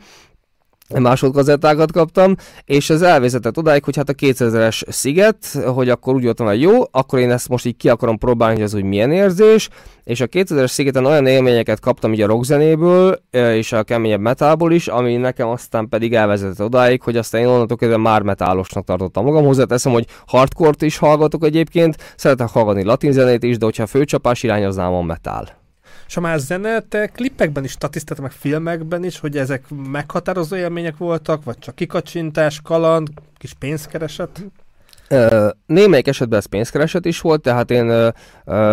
másodgazettákat kaptam, és ez elvezetett odáig, hogy hát a 2000-es sziget, hogy akkor úgy voltam, hogy jó, akkor én ezt most így ki akarom próbálni, hogy ez úgy milyen érzés, és a 2000-es szigeten olyan élményeket kaptam így a rockzenéből, és a keményebb metálból is, ami nekem aztán pedig elvezetett odáig, hogy aztán én onnantól kezdve már metálosnak tartottam magam. Hozzáteszem, hogy hardcore is hallgatok egyébként, szeretek hallgatni latin zenét is, de hogyha főcsapás irány, az nálam a metál. És a már zene, te klippekben is statisztáltak, meg filmekben is, hogy ezek meghatározó élmények voltak, vagy csak kikacsintás, kaland, kis pénzkereset? Némelyik esetben ez pénzkereset is volt, tehát én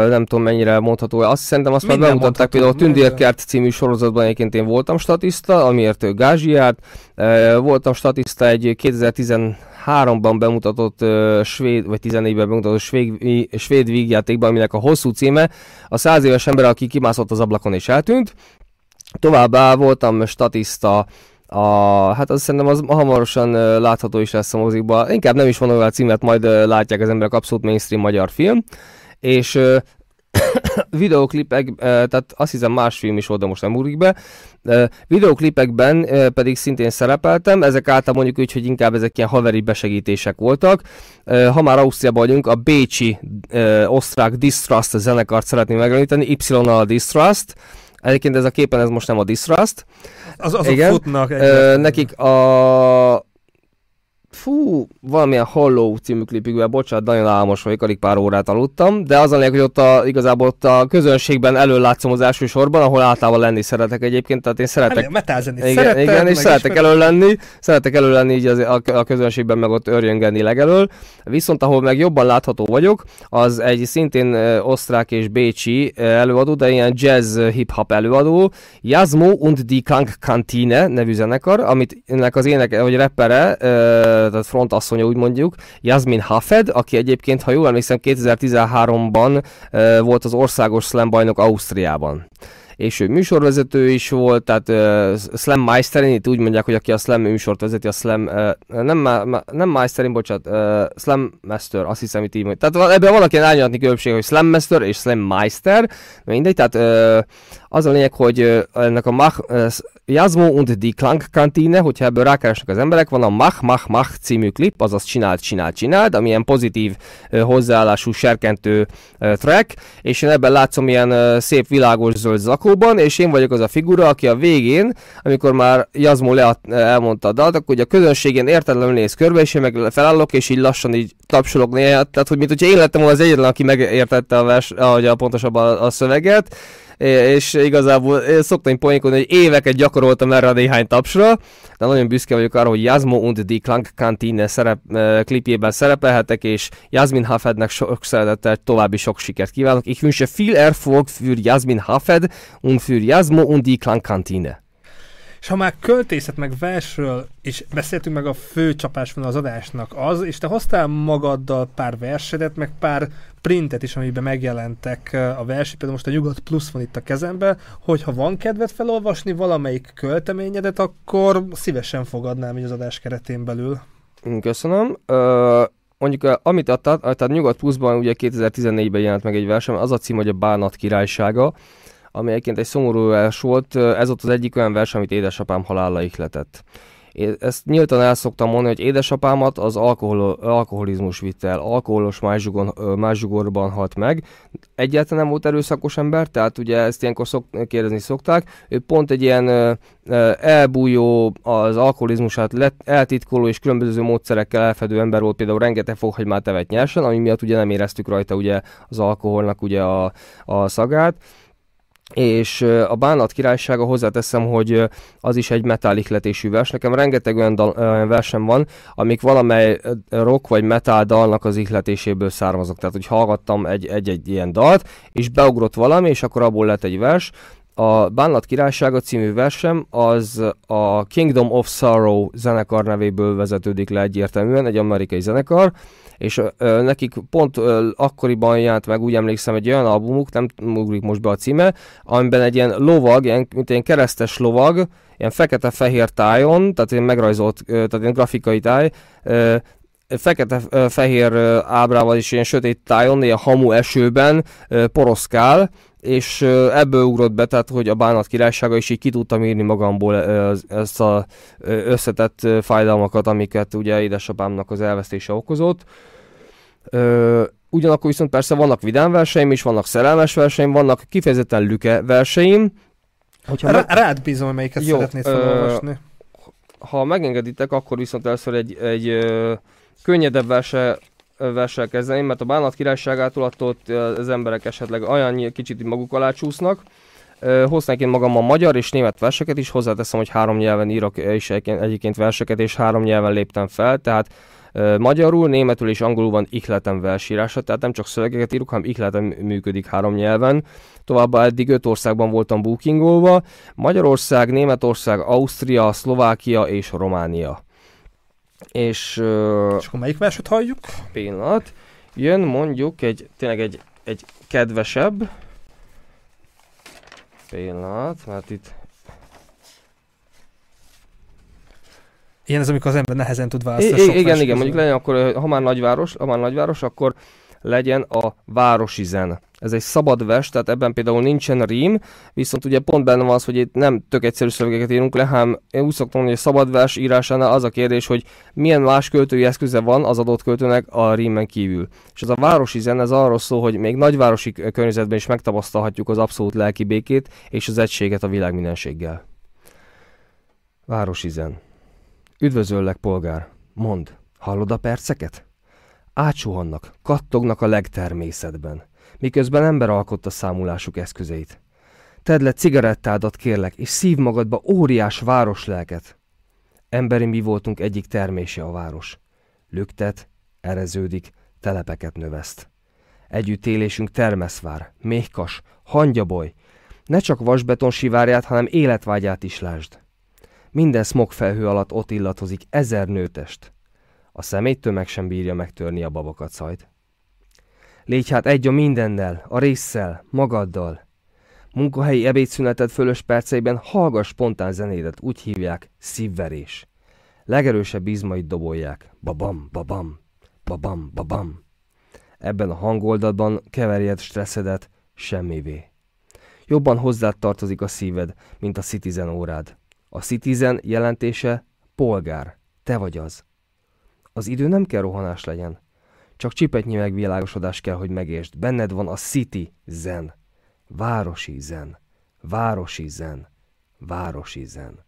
nem tudom mennyire mondható, azt szerintem azt Minden már bemutatták, például a Tündérkert című sorozatban egyébként én voltam statiszta, amiért Gázsi járt, voltam statiszta egy 2013-ban bemutatott svéd, vagy 14-ben bemutatott svéd, svéd vígjátékban, aminek a hosszú címe a száz éves ember, aki kimászott az ablakon és eltűnt. Továbbá voltam statiszta a, hát az szerintem az hamarosan látható is lesz a mozikban. Inkább nem is mondom a címet, majd látják az emberek abszolút mainstream magyar film. És videoklipek, tehát azt hiszem más film is volt, de most nem úrik be. Videoklipekben pedig szintén szerepeltem, ezek által mondjuk úgy, hogy inkább ezek ilyen haveri besegítések voltak. Ha már Ausztriában vagyunk, a Bécsi osztrák Distrust zenekart szeretném megemlíteni, Y-nal Distrust, Egyébként ez a képen ez most nem a Distrust. Az, azok Igen. futnak. Ö, nekik a fú, valamilyen Hollow című klipükben, bocsánat, nagyon álmos vagyok, alig pár órát aludtam, de az a lényeg, hogy ott a, igazából ott a közönségben előlátszom az első sorban, ahol általában lenni szeretek egyébként, tehát én szeretek... Hát, igen, szeretem, igen, és szeretek elő lenni, szeretek elő lenni így az, a, a, közönségben, meg ott örjöngeni legelől. Viszont ahol meg jobban látható vagyok, az egy szintén osztrák és bécsi előadó, de ilyen jazz hip-hop előadó, Yazmo und die Krank Kantine nevű zenekar, amit ennek az ének, vagy rappere, tehát frontasszonya úgy mondjuk, Jasmin Hafed, aki egyébként, ha jól emlékszem, 2013-ban volt az országos slam bajnok Ausztriában és ő műsorvezető is volt, tehát uh, Slam Meisterin, itt úgy mondják, hogy aki a Slam műsort vezeti, a Slam, uh, nem, ma, nem Meisterin, bocsánat, uh, Slam Master, azt hiszem itt így mondja. Tehát ebben valaki árnyalati különbség, hogy Slam Master és Slam Meister, mindegy, tehát uh, az a lényeg, hogy ennek a Mach, Yazmo und die Kantine, hogyha ebből rákeresnek az emberek, van a Mach, Mach, Mach című klip, azaz csinált, csinált, csinált, ami ilyen pozitív hozzáállású, serkentő track, és én ebben látszom ilyen szép világos zöld zakóban, és én vagyok az a figura, aki a végén, amikor már Yazmo le elmondta a dalt, akkor ugye a közönségén értetlenül néz körbe, és én meg felállok, és így lassan így tapsolok néha, tehát hogy mint én lettem volna az egyetlen, aki megértette a, vers, ahogy a pontosabban a szöveget, és igazából szoktam poénkodni, hogy éveket gyakoroltam erre a néhány tapsra, de nagyon büszke vagyok arra, hogy Jasmo und die Kantine szerep, klipjében szerepelhetek, és Jasmin Hafednek sok szeretettel további sok sikert kívánok. Ich wünsche viel Erfolg für Jasmin Hafed und für Jasmo und die Kantine. És ha már költészet meg versről is beszéltünk meg a fő csapás van az adásnak az, és te hoztál magaddal pár versedet, meg pár printet is, amiben megjelentek a versek, például most a Nyugat Plus van itt a kezemben, hogy ha van kedved felolvasni valamelyik költeményedet, akkor szívesen fogadnám így az adás keretén belül. Köszönöm. Uh mondjuk amit adtad, tehát Nyugat Pluszban ugye 2014-ben jelent meg egy versem, az a cím, hogy a Bánat királysága, ami egyébként egy szomorú vers volt, ez volt az egyik olyan vers, amit édesapám halála ihletett. Ezt nyíltan el szoktam mondani, hogy édesapámat az alkohol, alkoholizmus vitte el, alkoholos mászsugorban halt meg. Egyáltalán nem volt erőszakos ember, tehát ugye ezt ilyenkor szok, kérdezni szokták. Ő pont egy ilyen elbújó, az alkoholizmusát let, eltitkoló és különböző módszerekkel elfedő ember volt, például rengeteg fokhagymát evett nyersen, ami miatt ugye nem éreztük rajta ugye az alkoholnak ugye a, a szagát és a Bánat királysága hozzáteszem, hogy az is egy metal ihletésű vers. Nekem rengeteg olyan, dal, olyan versem van, amik valamely rock vagy metal dalnak az ihletéséből származok. Tehát, hogy hallgattam egy-egy ilyen dalt, és beugrott valami, és akkor abból lett egy vers. A Bánat királysága című versem az a Kingdom of Sorrow zenekar nevéből vezetődik le egyértelműen, egy amerikai zenekar, és ö, nekik pont ö, akkoriban jelent meg, úgy emlékszem, egy olyan albumuk, nem ugrik most be a címe, amiben egy ilyen lovag, ilyen, mint egy kerestes lovag, ilyen fekete-fehér tájon, tehát ilyen megrajzolt, ö, tehát ilyen grafikai táj, ö, fekete-fehér ábrával is ilyen sötét tájon, ilyen hamu esőben poroszkál, és ebből ugrott be, tehát hogy a bánat királysága is így ki tudtam írni magamból ezt az összetett fájdalmakat, amiket ugye édesapámnak az elvesztése okozott. Ugyanakkor viszont persze vannak vidám verseim is, vannak szerelmes verseim, vannak kifejezetten lüke verseim. Hogyha Rá, rád bízom, melyiket jó, szeretnéd felolvasni. Ha megengeditek, akkor viszont először egy, egy ö, könnyedebb verse verssel kezdeni, mert a bánat királyságától attól az emberek esetleg olyan kicsit maguk alá csúsznak. Hoznék én magam a magyar és német verseket is, hozzáteszem, hogy három nyelven írok és egyébként verseket, és három nyelven léptem fel, tehát Magyarul, németül és angolul van ihleten versírása, tehát nem csak szövegeket írok, hanem ihleten működik három nyelven. Továbbá eddig öt országban voltam bookingolva, Magyarország, Németország, Ausztria, Szlovákia és Románia. És, és akkor melyik verset halljuk? Pillanat. Jön mondjuk egy, tényleg egy, egy kedvesebb. Pillanat, mert itt Ilyen ez, amikor az ember nehezen tud választani. I- igen, igen, mondjuk legyen akkor, ha már nagyváros, ha már nagyváros, akkor legyen a városi zen. Ez egy szabad vers, tehát ebben például nincsen rím, viszont ugye pont benne van az, hogy itt nem tök egyszerű szövegeket írunk le, hanem én úgy szoktam mondani, hogy a szabad vers írásánál az a kérdés, hogy milyen más költői eszköze van az adott költőnek a rímen kívül. És ez a városi zen, ez arról szól, hogy még nagyvárosi környezetben is megtapasztalhatjuk az abszolút lelki békét és az egységet a világ mindenséggel. Városi zen. Üdvözöllek, polgár. Mond, hallod a perceket? Átsuhannak, kattognak a legtermészetben, miközben ember alkotta számulásuk eszközeit. Tedd le cigarettádat, kérlek, és szív magadba óriás városlelket. Emberi mi voltunk egyik termése a város. Lüktet, ereződik, telepeket növeszt. Együtt élésünk termeszvár, méhkas, hangyaboly. Ne csak vasbeton sivárját, hanem életvágyát is lásd. Minden smogfelhő alatt ott illatozik ezer nőtest. A szeméttömeg sem bírja megtörni a babakat szajt. Légy hát egy a mindennel, a résszel, magaddal. Munkahelyi ebédszüneted fölös perceiben hallgass spontán zenédet, úgy hívják szívverés. Legerősebb izmait dobolják. Babam, babam, babam, babam. Ebben a hangoldatban keverjed stresszedet semmivé. Jobban hozzád tartozik a szíved, mint a Citizen órád. A Citizen jelentése polgár, te vagy az. Az idő nem kell rohanás legyen. Csak csipetnyi megvilágosodás kell, hogy megértsd. Benned van a City zen. Városi zen. Városi zen. Városi zen.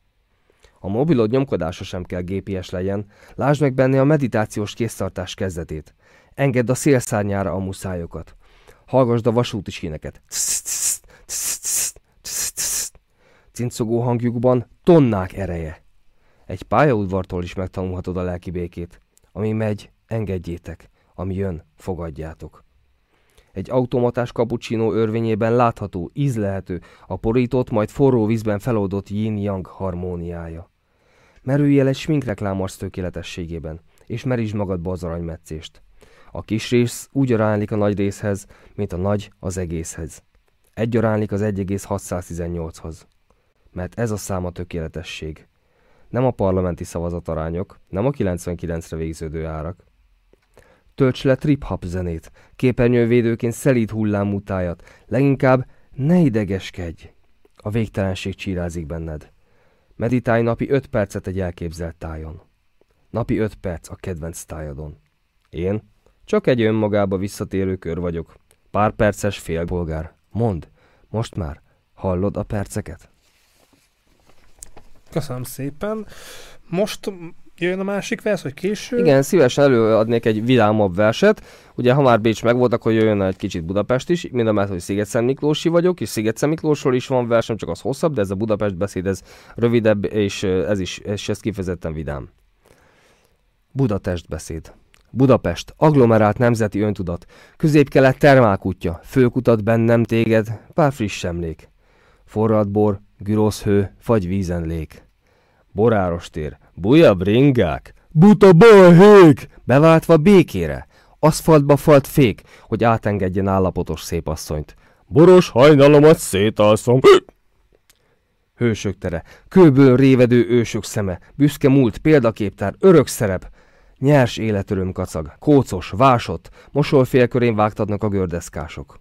A mobilod nyomkodása sem kell GPS legyen. Lásd meg benne a meditációs késztartás kezdetét. Engedd a szélszárnyára a muszályokat. Hallgasd a vasúti síneket. Cincogó hangjukban tonnák ereje. Egy pályaudvartól is megtanulhatod a lelki békét. Ami megy, engedjétek, ami jön, fogadjátok. Egy automatás kapucsinó örvényében látható, ízlehető, a porított, majd forró vízben feloldott yin-yang harmóniája. Merülj el egy sminkreklám tökéletességében, és merítsd magadba az aranymetszést. A kis rész úgy aránylik a nagy részhez, mint a nagy az egészhez. Egy aránylik az 1,618-hoz. Mert ez a szám a tökéletesség nem a parlamenti szavazatarányok, nem a 99-re végződő árak. Tölts le trip-hop zenét, képernyővédőként szelíd hullámú tájat, leginkább ne idegeskedj. A végtelenség csírázik benned. Meditálj napi 5 percet egy elképzelt tájon. Napi 5 perc a kedvenc tájadon. Én csak egy önmagába visszatérő kör vagyok. Pár perces félbolgár. Mond, most már, hallod a perceket? Köszönöm szépen. Most jön a másik vers, vagy késő? Igen, szívesen előadnék egy vidámabb verset. Ugye, ha már Bécs megvolt, akkor jöjjön egy kicsit Budapest is, mind a mellett, hogy sziget Miklósi vagyok, és sziget Miklósról is van versem, csak az hosszabb, de ez a Budapest beszéd, ez rövidebb, és ez is, és ez kifejezetten vidám. Budapest beszéd. Budapest, agglomerált nemzeti öntudat, közép-kelet termálkutya, főkutat bennem téged, pár friss emlék. Forrad bor, Gürosz hő, fagy vízen lék. Boráros tér, buja bringák, buta balhék, beváltva békére, aszfaltba falt fék, hogy átengedjen állapotos szépasszonyt. Boros hajnalomat szétalszom. Hősök tere, kőből révedő ősök szeme, büszke múlt, példaképtár, örök szerep, nyers életöröm kacag, kócos, vásott, mosolfélkörén vágtatnak a gördeszkások.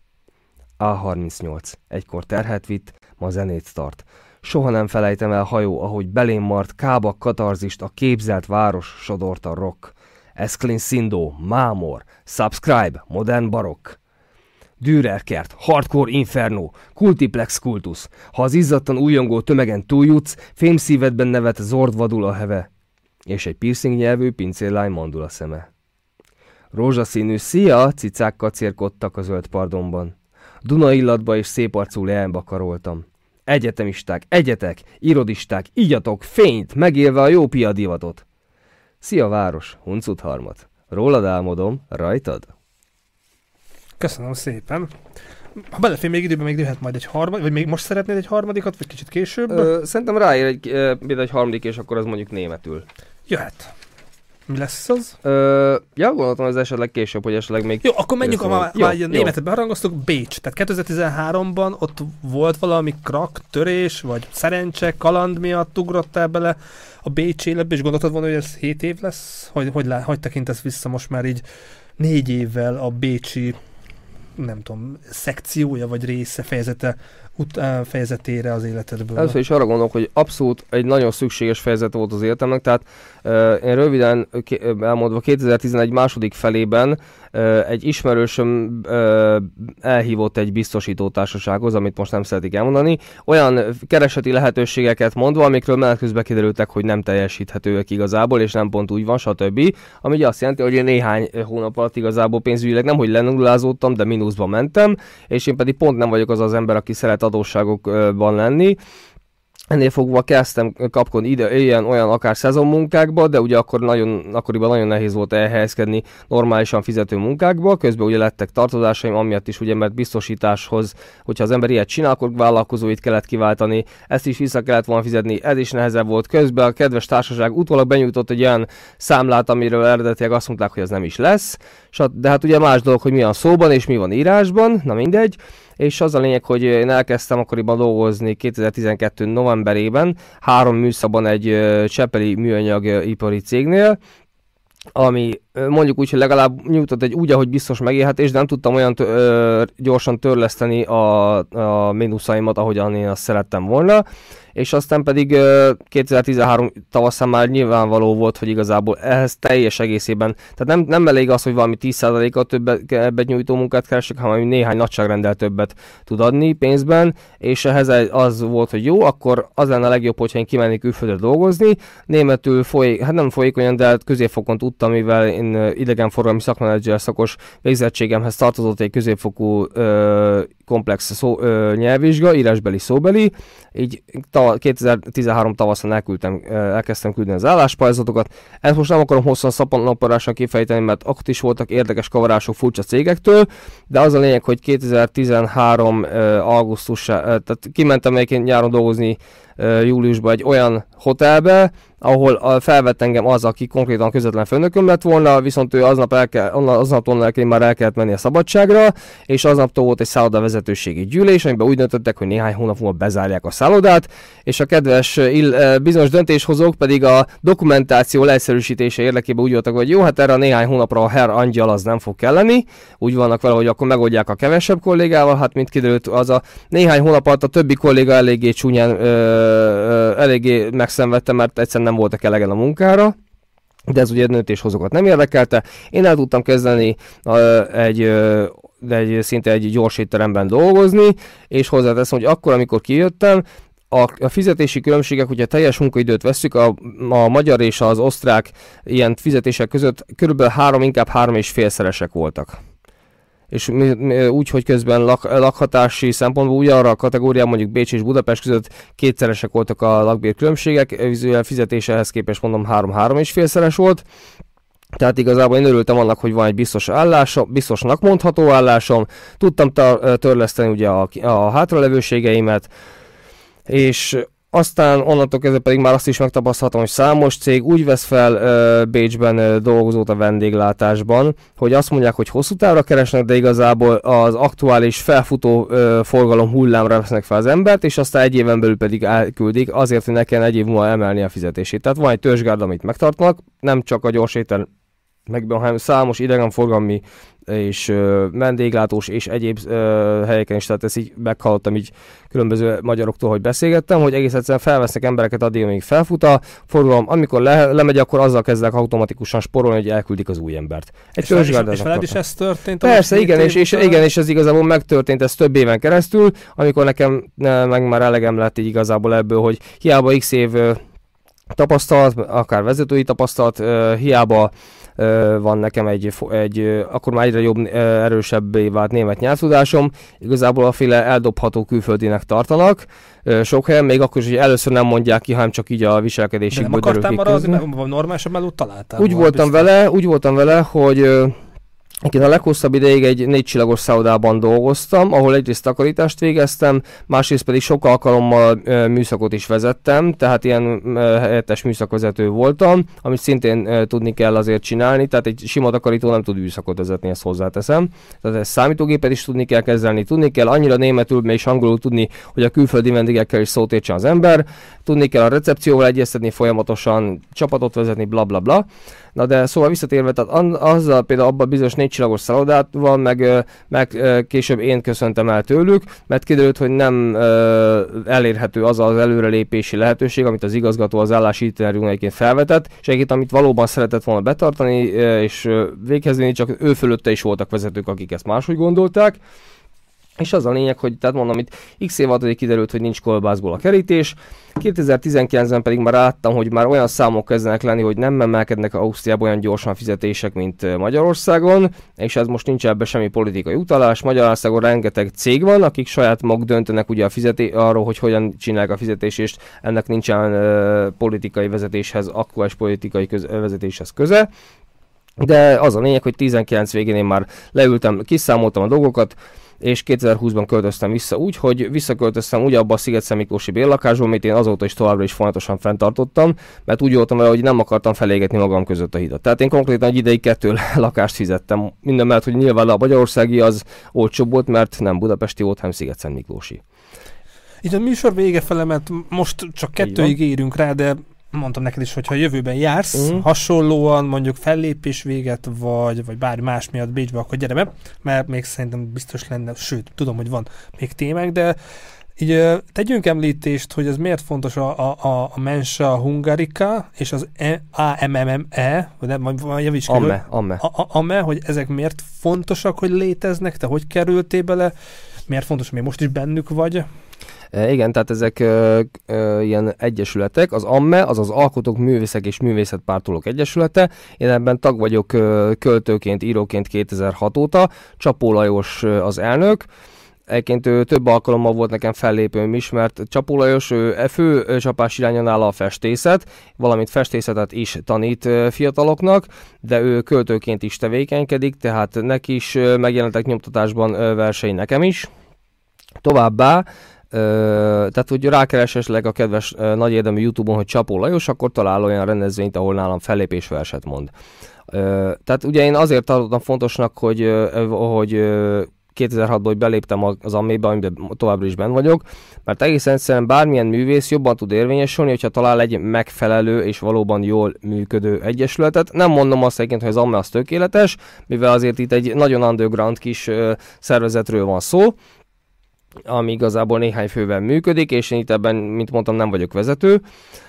A38. Egykor terhet vitt, ma zenét tart. Soha nem felejtem el hajó, ahogy belém mart kába katarzist a képzelt város sodort a rock. Esklin Szindó, Mámor, Subscribe, Modern Barok. Dürerkert, Hardcore Inferno, Kultiplex Kultusz. Ha az izzadtan újongó tömegen túljutsz, fémszívedben nevet zord vadul a heve. És egy piercing nyelvű pincérlány mandul a szeme. Rózsaszínű szia, cicák kacérkodtak a zöld pardonban. Duna illatba és szép arcú leányba karoltam. Egyetemisták, egyetek, irodisták, igyatok, fényt, megélve a jó piadivatot. Szia város, Huncut harmat. Rólad álmodom, rajtad? Köszönöm szépen. Ha belefér még időben, még jöhet majd egy harmadik, vagy még most szeretnéd egy harmadikat, vagy kicsit később? Ö, szerintem ráér egy, például egy harmadik, és akkor az mondjuk németül. Jöhet. Mi lesz az? Ö, ja, gondoltam, ez esetleg később, hogy esetleg még... Jó, akkor menjünk, ha már, már németet beharangoztuk, Bécs. Tehát 2013-ban ott volt valami krak, törés, vagy szerencse, kaland miatt ugrottál bele a Bécs életbe, és gondoltad volna, hogy ez 7 év lesz? Hogy, hogy, lá, hogy tekintesz vissza most már így négy évvel a Bécsi nem tudom, szekciója vagy része, fejezete ut- fejezetére az életedből? Először is arra gondolok, hogy abszolút egy nagyon szükséges fejezet volt az életemnek, tehát uh, én röviden elmondva 2011 második felében uh, egy ismerősöm uh, elhívott egy biztosító társasághoz, amit most nem szeretik elmondani, olyan kereseti lehetőségeket mondva, amikről menet közben kiderültek, hogy nem teljesíthetőek igazából, és nem pont úgy van, stb. Ami azt jelenti, hogy én néhány hónap alatt igazából pénzügyileg nem, hogy lenullázódtam, de mínuszban mentem, és én pedig pont nem vagyok az az ember, aki szeret adósságokban lenni, Ennél fogva kezdtem kapkodni ide, ilyen, olyan akár szezonmunkákba, de ugye akkor nagyon, akkoriban nagyon nehéz volt elhelyezkedni normálisan fizető munkákba, közben ugye lettek tartozásaim, amiatt is ugye, mert biztosításhoz, hogyha az ember ilyet csinál, akkor vállalkozóit kellett kiváltani, ezt is vissza kellett volna fizetni, ez is nehezebb volt. Közben a kedves társaság utólag benyújtott egy olyan számlát, amiről eredetileg azt mondták, hogy ez nem is lesz, de hát ugye más dolog, hogy mi van szóban és mi van írásban, na mindegy és az a lényeg, hogy én elkezdtem akkoriban dolgozni 2012. novemberében, három műszabon egy Csepeli műanyag ipari cégnél, ami mondjuk úgy, hogy legalább nyújtott egy úgy, ahogy biztos megélhetés, de nem tudtam olyan tő, ö, gyorsan törleszteni a, a mínuszaimat, ahogyan én azt szerettem volna és aztán pedig 2013 tavaszán már nyilvánvaló volt, hogy igazából ehhez teljes egészében, tehát nem, nem elég az, hogy valami 10%-kal többet ebbet nyújtó munkát keresek, hanem néhány nagyságrendel többet tud adni pénzben, és ehhez az volt, hogy jó, akkor az lenne a legjobb, hogyha én kimennék külföldre dolgozni. Németül folyik, hát nem folyékonyan, de középfokon tudtam, mivel én idegenforgalmi szakmenedzser szakos végzettségemhez tartozott egy középfokú komplex szó, ö, nyelvvizsga, írásbeli, szóbeli, így ta, 2013 tavaszon elküldtem, elkezdtem küldeni az álláspályázatokat. Ezt most nem akarom hosszan szaponaparásan kifejteni, mert akkor is voltak érdekes kavarások furcsa cégektől, de az a lényeg, hogy 2013 augusztus, tehát kimentem egyébként nyáron dolgozni júliusban egy olyan hotelbe, ahol felvett engem az, aki konkrétan közvetlen főnököm lett volna, viszont ő aznap, el kell, aznaptól el már el kellett menni a szabadságra, és aznaptól volt egy szálloda vezetőségi gyűlés, amiben úgy döntöttek, hogy néhány hónap múlva bezárják a szállodát, és a kedves ill, bizonyos döntéshozók pedig a dokumentáció leegyszerűsítése érdekében úgy voltak, hogy jó, hát erre néhány hónapra a Herr Angyal az nem fog kelleni, úgy vannak vele, hogy akkor megoldják a kevesebb kollégával, hát mint kiderült, az a néhány hónap alatt a többi kolléga eléggé csúnyán, ö, ö, eléggé megszenvedte, mert egyszerűen nem voltak elegen a munkára, de ez ugye döntéshozókat nem érdekelte. Én el tudtam kezdeni uh, egy, uh, egy szinte egy gyors étteremben dolgozni, és hozzáteszem, hogy akkor, amikor kijöttem, a, a fizetési különbségek, hogyha teljes munkaidőt veszük, a, a magyar és az osztrák ilyen fizetések között körülbelül három, inkább három és félszeresek voltak. És úgy, hogy közben lak, lakhatási szempontból úgy arra a kategóriában mondjuk Bécs és Budapest között kétszeresek voltak a lakbér különbségek, fizetésehez képest mondom 3-3 és félszeres volt, tehát igazából én örültem annak, hogy van egy biztos állásom, biztosnak mondható állásom, tudtam törleszteni ugye a, a hátralevőségeimet, és aztán onnantól kezdve pedig már azt is megtapasztaltam, hogy számos cég úgy vesz fel uh, Bécsben uh, dolgozót a vendéglátásban, hogy azt mondják, hogy hosszú távra keresnek, de igazából az aktuális felfutó uh, forgalom hullámra vesznek fel az embert, és aztán egy éven belül pedig elküldik azért, hogy ne kelljen egy év múlva emelni a fizetését. Tehát van egy törzsgárda, amit megtartnak, nem csak a gyors étel meg, hanem számos idegenforgalmi és uh, vendéglátós és egyéb uh, helyeken is, tehát ezt így meghallottam így különböző magyaroktól, hogy beszélgettem, hogy egész egyszerűen felvesznek embereket addig, amíg felfut a forgalom, amikor le, lemegy, akkor azzal kezdek automatikusan sporolni, hogy elküldik az új embert. Egy és, és, és veled is ez történt? Persze, igen, és, és, igen, és ez igazából megtörtént, ez több éven keresztül, amikor nekem ne, meg már elegem lett így igazából ebből, hogy hiába x év tapasztalat, akár vezetői tapasztalat, hiába van nekem egy, egy akkor már egyre jobb, erősebbé vált német nyelvtudásom, igazából a féle eldobható külföldinek tartanak, sok helyen, még akkor is, hogy először nem mondják ki, hanem csak így a viselkedésükből De nem akartál maradni, normálisabb melót találtál? Úgy voltam biztos. vele, úgy voltam vele, hogy én a leghosszabb ideig egy négy csillagos szállodában dolgoztam, ahol egyrészt takarítást végeztem, másrészt pedig sok alkalommal műszakot is vezettem, tehát ilyen helyettes műszakvezető voltam, amit szintén tudni kell azért csinálni, tehát egy sima takarító nem tud műszakot vezetni, ezt hozzáteszem. Tehát ezt számítógépet is tudni kell kezelni, tudni kell annyira németül, és angolul tudni, hogy a külföldi vendégekkel is szót értsen az ember, tudni kell a recepcióval egyeztetni folyamatosan, csapatot vezetni, bla bla bla. Na de szóval visszatérve, tehát azzal például abban bizonyos négy csillagos szállodával, meg, meg később én köszöntem el tőlük, mert kiderült, hogy nem elérhető az az előrelépési lehetőség, amit az igazgató az állási interjún egyébként felvetett, és egyébként amit valóban szeretett volna betartani és véghez csak ő fölötte is voltak vezetők, akik ezt máshogy gondolták. És az a lényeg, hogy tehát mondom, itt x év alatt kiderült, hogy nincs kolbászból a kerítés, 2019-ben pedig már láttam, hogy már olyan számok kezdenek lenni, hogy nem emelkednek Ausztriában olyan gyorsan fizetések, mint Magyarországon, és ez most nincs ebbe semmi politikai utalás. Magyarországon rengeteg cég van, akik saját maguk döntenek ugye a fizeté- arról, hogy hogyan csinálják a fizetést, és ennek nincsen uh, politikai vezetéshez, aktuális politikai köz- vezetéshez köze. De az a lényeg, hogy 19 végén én már leültem, kiszámoltam a dolgokat, és 2020-ban költöztem vissza úgy, hogy visszaköltöztem úgy abba a sziget Miklósi bérlakásba, amit én azóta is továbbra is folyamatosan fenntartottam, mert úgy voltam vele, hogy nem akartam felégetni magam között a hidat. Tehát én konkrétan egy ideig kettő lakást fizettem, minden mellett, hogy nyilván a magyarországi az olcsóbb volt, mert nem budapesti volt, hanem sziget Miklósi. Itt a műsor vége fele, mert most csak kettőig érünk rá, de mondtam neked is, hogy ha jövőben jársz, uh-huh. hasonlóan mondjuk fellépés véget, vagy, vagy bármi más miatt Bécsbe, akkor gyere be, mert még szerintem biztos lenne, sőt, tudom, hogy van még témák, de így tegyünk említést, hogy ez miért fontos a, a, a Mensa Hungarika és az e, AMME, vagy nem, javíts ki, Amme, amme. A, a, amme, hogy ezek miért fontosak, hogy léteznek, te hogy kerültél bele, miért fontos, hogy most is bennük vagy? E, igen, tehát ezek e, e, ilyen egyesületek. Az AMME, az az Alkotók, Művészek és Művészetpártolók Egyesülete. Én ebben tag vagyok e, költőként, íróként 2006 óta. Csapó Lajos e, az elnök. Egyébként több alkalommal volt nekem fellépőm is, mert Csapó Lajos ő e fő csapás irányon áll a festészet, valamint festészetet is tanít fiataloknak, de ő költőként is tevékenykedik, tehát neki is megjelentek nyomtatásban versei nekem is. Továbbá tehát, hogy rákeres esetleg a kedves nagy érdemű YouTube-on, hogy Csapó Lajos, akkor talál olyan rendezvényt, ahol nálam fellépésverset mond. Tehát ugye én azért tartottam fontosnak, hogy, hogy ö, 2006-ban, hogy beléptem az amébe, amiben továbbra is benn vagyok, mert egészen egyszerűen bármilyen művész jobban tud érvényesülni, hogyha talál egy megfelelő és valóban jól működő egyesületet. Nem mondom azt egyébként, hogy az amme az tökéletes, mivel azért itt egy nagyon underground kis szervezetről van szó, ami igazából néhány fővel működik, és én itt ebben, mint mondtam, nem vagyok vezető.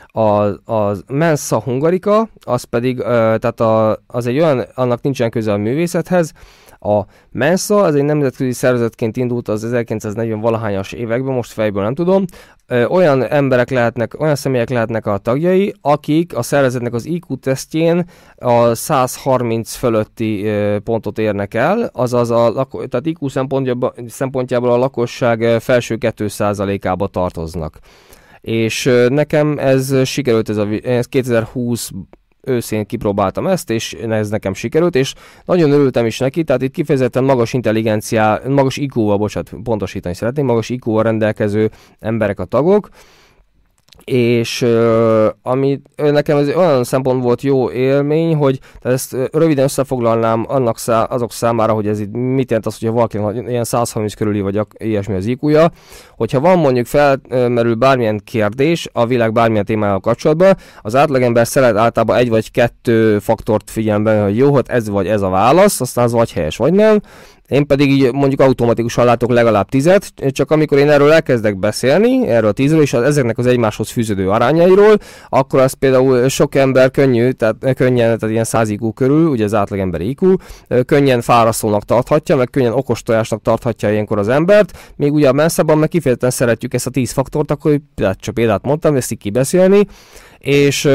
A, a Mensa Hungarika, az pedig, tehát a, az egy olyan, annak nincsen köze a művészethez, a Mensa az egy nemzetközi szervezetként indult az 1940 valahányas években, most fejből nem tudom. Olyan emberek lehetnek, olyan személyek lehetnek a tagjai, akik a szervezetnek az IQ tesztjén a 130 fölötti pontot érnek el, azaz a lako- tehát IQ szempontjából, szempontjából a lakosság felső 2%-ába tartoznak és nekem ez sikerült, ez, a, ez 2020 őszén kipróbáltam ezt, és ez nekem sikerült, és nagyon örültem is neki, tehát itt kifejezetten magas intelligenciá, magas IQ-val, bocsánat, pontosítani szeretném, magas IQ-val rendelkező emberek a tagok, és uh, ami nekem ez olyan szempont volt jó élmény, hogy ezt röviden összefoglalnám annak szá, azok számára, hogy ez itt mit jelent az, hogyha valaki ilyen 130 körüli vagy ilyesmi az iq hogyha van mondjuk felmerül bármilyen kérdés a világ bármilyen témájával kapcsolatban, az átlagember szeret általában egy vagy kettő faktort figyelembe, hogy jó, hát ez vagy ez a válasz, aztán az vagy helyes, vagy nem, én pedig így mondjuk automatikusan látok legalább tizet, csak amikor én erről elkezdek beszélni, erről a tízről, és az, ezeknek az egymáshoz fűződő arányairól, akkor az például sok ember könnyű, tehát könnyen, tehát ilyen 100 IQ körül, ugye az átlagember IQ, könnyen fárasztónak tarthatja, meg könnyen okos tojásnak tarthatja ilyenkor az embert, még ugye a menszában meg kifejezetten szeretjük ezt a 10 faktort, akkor csak példát mondtam, ezt így kibeszélni, és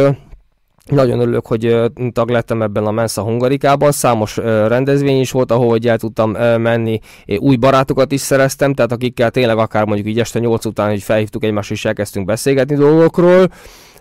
nagyon örülök, hogy tag lettem ebben a Mensa Hungarikában, számos rendezvény is volt, ahol el tudtam menni, új barátokat is szereztem, tehát akikkel tényleg akár mondjuk így este 8 után, hogy felhívtuk egymást és elkezdtünk beszélgetni dolgokról,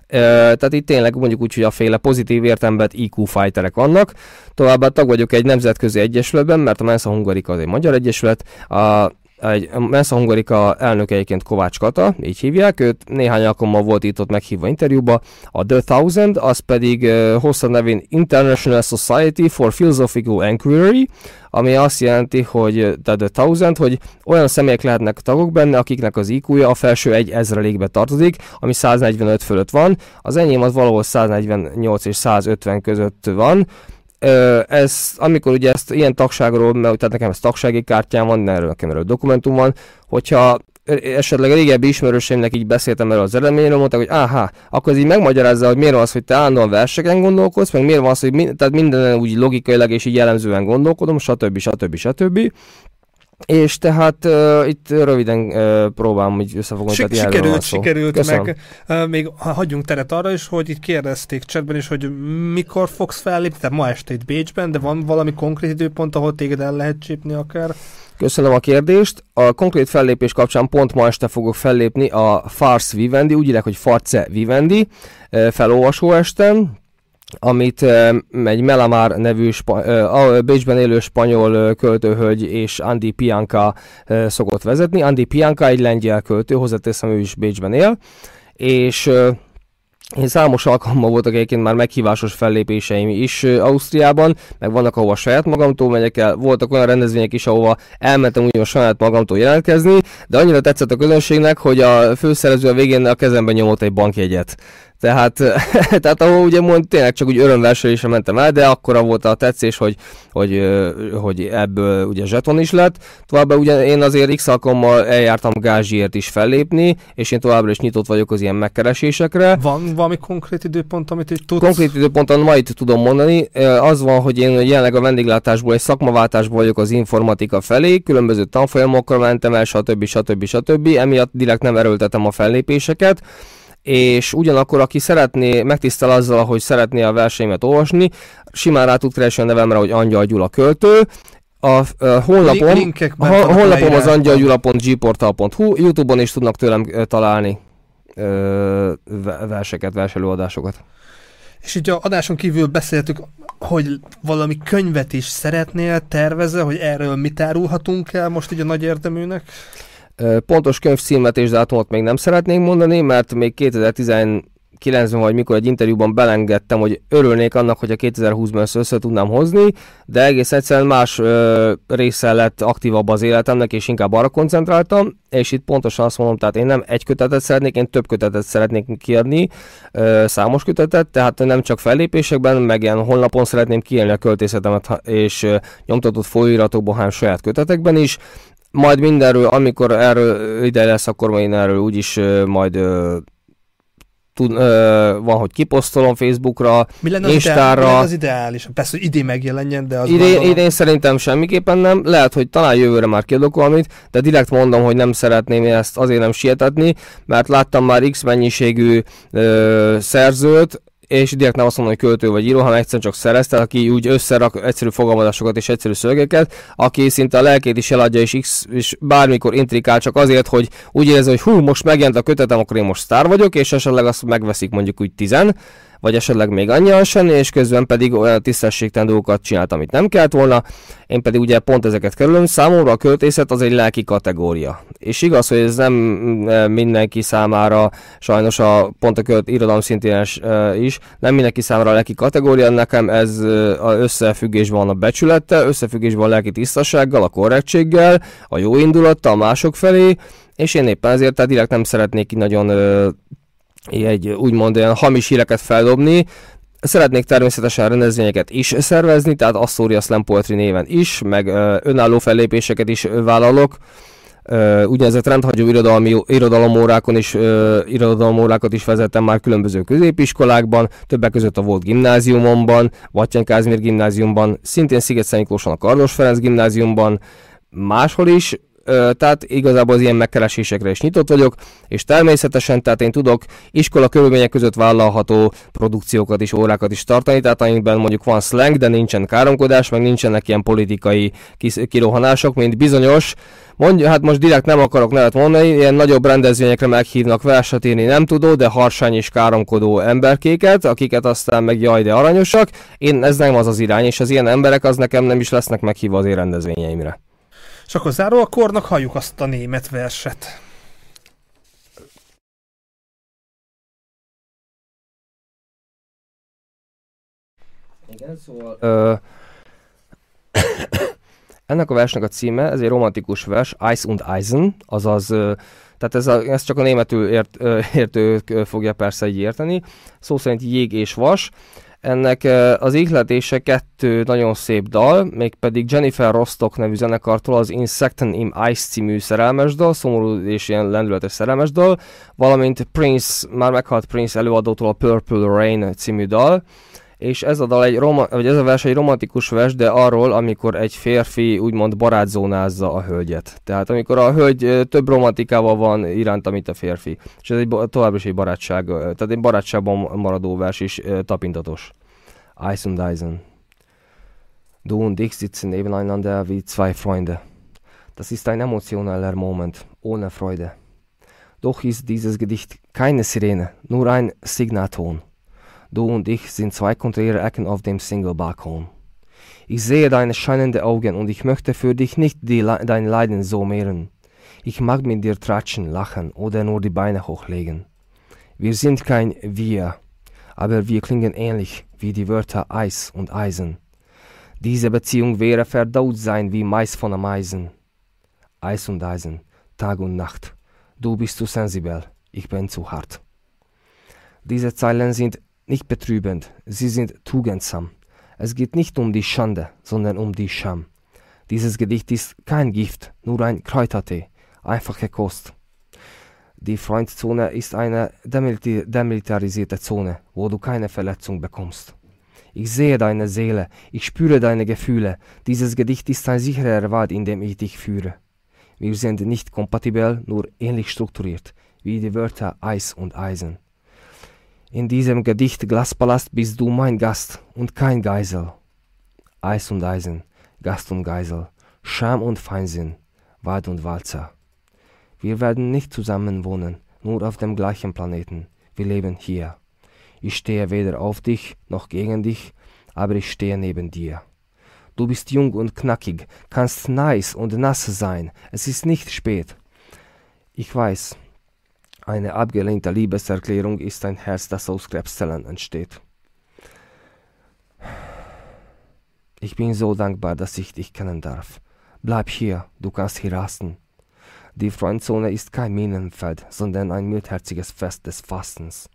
tehát itt tényleg mondjuk úgy, hogy a féle pozitív értelemben IQ fighterek vannak. Továbbá tag vagyok egy nemzetközi egyesületben, mert a Mensa Hungarika az egy magyar egyesület, a egy Mensa Hungarika elnökeiként Kovács Kata, így hívják, őt. Néhány alkalommal volt itt ott meghívva interjúba, a The Thousand, az pedig uh, nevén International Society for Philosophical Enquiry, ami azt jelenti, hogy The, The Thousand, hogy olyan személyek lehetnek tagok benne, akiknek az IQ-ja a felső egy ezrelékbe tartozik, ami 145 fölött van, az enyém az valahol 148 és 150 között van, ez, amikor ugye ezt ilyen tagságról, mert tehát nekem ez tagsági kártyám van, erről nekem erről dokumentum van, hogyha esetleg a régebbi ismerőseimnek így beszéltem erről az eredményről, mondták, hogy áhá, akkor ez így megmagyarázza, hogy miért van az, hogy te állandóan verseken gondolkodsz, meg miért van az, hogy mi, tehát minden úgy logikailag és így jellemzően gondolkodom, stb. stb. stb. stb. És tehát uh, itt röviden uh, próbálom így összefogni. Sik- sikerült, sikerült, Köszönöm. meg uh, még hagyjunk teret arra is, hogy itt kérdezték chatben is, hogy mikor fogsz fellépni, tehát ma este itt Bécsben, de van valami konkrét időpont, ahol téged el lehet csípni akár? Köszönöm a kérdést. A konkrét fellépés kapcsán pont ma este fogok fellépni a Farce Vivendi, úgy írják, hogy Farce Vivendi felolvasó esten, amit egy Melamar nevű spa, a Bécsben élő spanyol költőhölgy és Andy Pianka szokott vezetni. Andy Pianka egy lengyel költő, hozzáteszem ő is Bécsben él, és én számos alkalommal voltak egyébként már meghívásos fellépéseim is Ausztriában, meg vannak, ahova saját magamtól megyek el, voltak olyan rendezvények is, ahova elmentem ugyan saját magamtól jelentkezni, de annyira tetszett a közönségnek, hogy a főszerező a végén a kezemben nyomott egy bankjegyet. Tehát, tehát ahol ugye mond, tényleg csak úgy örömverselésre mentem el, de akkora volt a tetszés, hogy, hogy, hogy ebből ugye zseton is lett. Továbbá ugye én azért x alkalommal eljártam gázsiért is fellépni, és én továbbra is nyitott vagyok az ilyen megkeresésekre. Van valami konkrét időpont, amit itt tudsz? Konkrét időponton ma itt tudom mondani. Az van, hogy én jelenleg a vendéglátásból egy szakmaváltásból vagyok az informatika felé, különböző tanfolyamokra mentem el, stb. stb. stb. stb. Emiatt direkt nem erőltetem a fellépéseket és ugyanakkor, aki szeretné, megtisztel azzal, hogy szeretné a verseimet olvasni, simán rá tud keresni a nevemre, hogy Angyal Gyula költő, a, a honlapom, a, a honlapom az angyalgyula.gportal.hu, Youtube-on is tudnak tőlem találni ö, verseket, verselőadásokat. És így a adáson kívül beszéltük, hogy valami könyvet is szeretnél, tervezze, hogy erről mit árulhatunk el most így a nagy érdeműnek? Pontos könyvcímet és dátumot még nem szeretnénk mondani, mert még 2019-ben vagy mikor egy interjúban belengedtem, hogy örülnék annak, hogy a 2020-ban ezt össze tudnám hozni, de egész egyszerűen más ö, része lett aktívabb az életemnek, és inkább arra koncentráltam, és itt pontosan azt mondom, tehát én nem egy kötetet szeretnék, én több kötetet szeretnék kiadni, ö, számos kötetet, tehát nem csak fellépésekben, meg ilyen honlapon szeretném kiélni a költészetemet, és ö, nyomtatott folyóiratokban, hanem saját kötetekben is, majd mindenről, amikor erről ide lesz, akkor én erről úgyis majd tud, ö, van, hogy kiposztolom Facebookra, mi lenne Instára. Mi lenne az ideális? Persze, hogy idén megjelenjen, de az idén, idén szerintem semmiképpen nem. Lehet, hogy talán jövőre már kiadok valamit, de direkt mondom, hogy nem szeretném ezt azért nem sietetni, mert láttam már X mennyiségű ö, szerzőt, és direkt nem azt mondom, hogy költő vagy író, hanem egyszerűen csak szerezte, aki úgy összerak egyszerű fogalmazásokat és egyszerű szövegeket, aki szinte a lelkét is eladja, és, X, és bármikor intrikál csak azért, hogy úgy érzi, hogy hú, most megjelent a kötetem, akkor én most sztár vagyok, és esetleg azt megveszik mondjuk úgy tizen, vagy esetleg még annyian sem, és közben pedig olyan tisztességtelen dolgokat csinált, amit nem kellett volna. Én pedig ugye pont ezeket kerülöm. Számomra a költészet az egy lelki kategória. És igaz, hogy ez nem mm, mindenki számára, sajnos a pont a költ irodalom szintén is, nem mindenki számára a lelki kategória, nekem ez a összefüggésben van a becsülettel, összefüggésben a lelki tisztasággal, a korrektséggel, a jó indulattal a mások felé, és én éppen ezért tehát direkt nem szeretnék nagyon egy úgymond olyan hamis híreket feldobni, szeretnék természetesen rendezvényeket is szervezni, tehát Astoria Slam Poetry néven is, meg önálló fellépéseket is vállalok. Uh, úgynevezett rendhagyó irodalmi, irodalomórákon is, uh, irodalomórákat is vezettem már különböző középiskolákban, többek között a volt gimnáziumomban, Vattyán Kázmér gimnáziumban, szintén sziget Miklóson a Kardos Ferenc gimnáziumban, máshol is, tehát igazából az ilyen megkeresésekre is nyitott vagyok, és természetesen, tehát én tudok iskola körülmények között vállalható produkciókat is, órákat is tartani, tehát amiben mondjuk van slang, de nincsen káromkodás, meg nincsenek ilyen politikai kirohanások, mint bizonyos, mondja, hát most direkt nem akarok nevet mondani, ilyen nagyobb rendezvényekre meghívnak verset írni nem tudó, de harsány és káromkodó emberkéket, akiket aztán meg jaj, de aranyosak. Én ez nem az az irány, és az ilyen emberek az nekem nem is lesznek meghívva az én rendezvényeimre. És akkor záró a kornak halljuk azt a német verset. Igen, szóval... Ö, ennek a versnek a címe, ez egy romantikus vers, Ice und Eisen, azaz, tehát ez, a, ez csak a németül ért, értők fogja persze így érteni, szó szerint jég és vas, ennek az ihletése kettő nagyon szép dal, mégpedig Jennifer Rostock nevű zenekartól az Insecten im Ice című szerelmes dal, szomorú és ilyen lendületes szerelmes dal, valamint Prince, már meghalt Prince előadótól a Purple Rain című dal, és ez a dal egy roma, vagy ez a vers egy romantikus vers, de arról, amikor egy férfi úgymond barátzónázza a hölgyet. Tehát amikor a hölgy több romantikával van iránt, mint a férfi. És ez egy, továbbra is egy barátság, tehát egy barátságban maradó vers is tapintatos. Eisen. Du und ich sitzen nebeneinander wie zwei Freunde. Das ist ein emotionaler Moment, ohne Freude. Doch ist dieses Gedicht keine Sirene, nur ein Signaton. Du und ich sind zwei konträre Ecken auf dem Single-Balkon. Ich sehe deine scheinende Augen und ich möchte für dich nicht die, dein Leiden so mehren. Ich mag mit dir tratschen, lachen oder nur die Beine hochlegen. Wir sind kein Wir, aber wir klingen ähnlich wie die Wörter Eis und Eisen. Diese Beziehung wäre verdaut sein wie Mais von Ameisen. Eis und Eisen, Tag und Nacht. Du bist zu sensibel, ich bin zu hart. Diese Zeilen sind nicht betrübend, sie sind tugendsam. Es geht nicht um die Schande, sondern um die Scham. Dieses Gedicht ist kein Gift, nur ein Kräutertee, einfache Kost. Die Freundzone ist eine demilita demilitarisierte Zone, wo du keine Verletzung bekommst. Ich sehe deine Seele, ich spüre deine Gefühle. Dieses Gedicht ist ein sicherer Wald, in dem ich dich führe. Wir sind nicht kompatibel, nur ähnlich strukturiert, wie die Wörter Eis und Eisen. In diesem Gedicht Glaspalast bist du mein Gast und kein Geisel. Eis und Eisen, Gast und Geisel, Scham und Feinsinn, Wald und Walzer. Wir werden nicht zusammen wohnen, nur auf dem gleichen Planeten. Wir leben hier. Ich stehe weder auf dich noch gegen dich, aber ich stehe neben dir. Du bist jung und knackig, kannst nice und nass sein. Es ist nicht spät. Ich weiß, eine abgelehnte Liebeserklärung ist ein Herz, das aus Krebszellen entsteht. Ich bin so dankbar, dass ich dich kennen darf. Bleib hier, du kannst hier rasten. Die Freundzone ist kein Minenfeld, sondern ein mildherziges Fest des Fastens.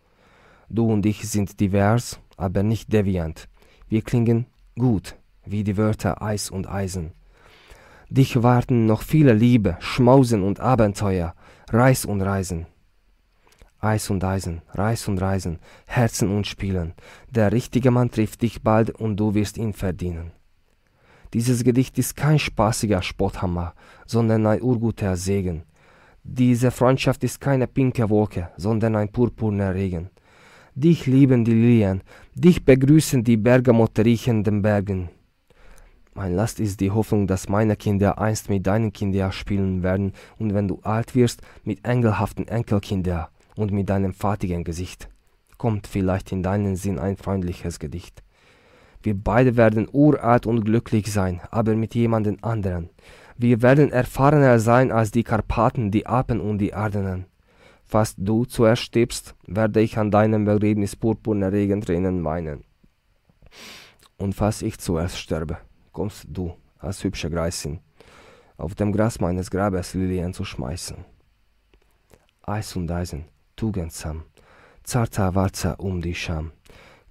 Du und ich sind divers, aber nicht deviant. Wir klingen gut, wie die Wörter Eis und Eisen. Dich warten noch viele Liebe, Schmausen und Abenteuer, Reis und Reisen. Eis und Eisen, Reis und Reisen, Herzen und Spielen. Der richtige Mann trifft dich bald und du wirst ihn verdienen. Dieses Gedicht ist kein spaßiger Spotthammer, sondern ein urguter Segen. Diese Freundschaft ist keine pinke Wolke, sondern ein purpurner Regen. Dich lieben die Lilien, dich begrüßen die Bergamotte riechenden Bergen. Mein Last ist die Hoffnung, dass meine Kinder einst mit deinen Kindern spielen werden und wenn du alt wirst, mit engelhaften Enkelkindern und mit deinem fatigen Gesicht. Kommt vielleicht in deinen Sinn ein freundliches Gedicht. Wir beide werden uralt und glücklich sein, aber mit jemandem anderen. Wir werden erfahrener sein als die Karpaten, die Alpen und die Ardenen. Falls du zuerst stirbst, werde ich an deinem Begräbnis purpurne Regentränen weinen. Und falls ich zuerst sterbe, kommst du als hübsche Greisin auf dem Gras meines Grabes Lilien zu schmeißen. Eis und Eisen, tugendsam, zarter Warzer um die Scham.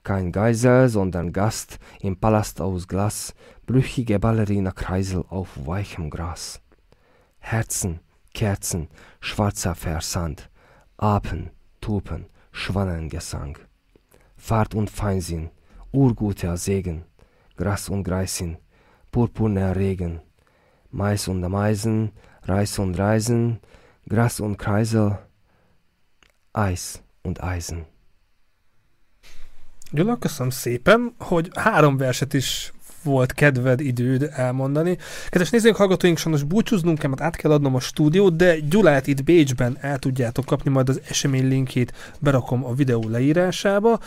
kein Geisel, sondern Gast im Palast aus Glas, brüchige Ballerina-Kreisel auf weichem Gras. Herzen, Kerzen, schwarzer Versand, Apen, Tupen, Schwannengesang. Fahrt und Feinsinn, urguter Segen, Gras und Greisin, purpurner Regen, Mais und Meisen, Reis und Reisen, Gras und Kreisel, Eis und Eisen. Gyula, köszönöm szépen, hogy három verset is volt kedved időd elmondani. Kedves nézőink, hallgatóink, sajnos búcsúznunk kell, mert át kell adnom a stúdiót, de Gyulát itt Bécsben el tudjátok kapni, majd az esemény linkjét berakom a videó leírásába.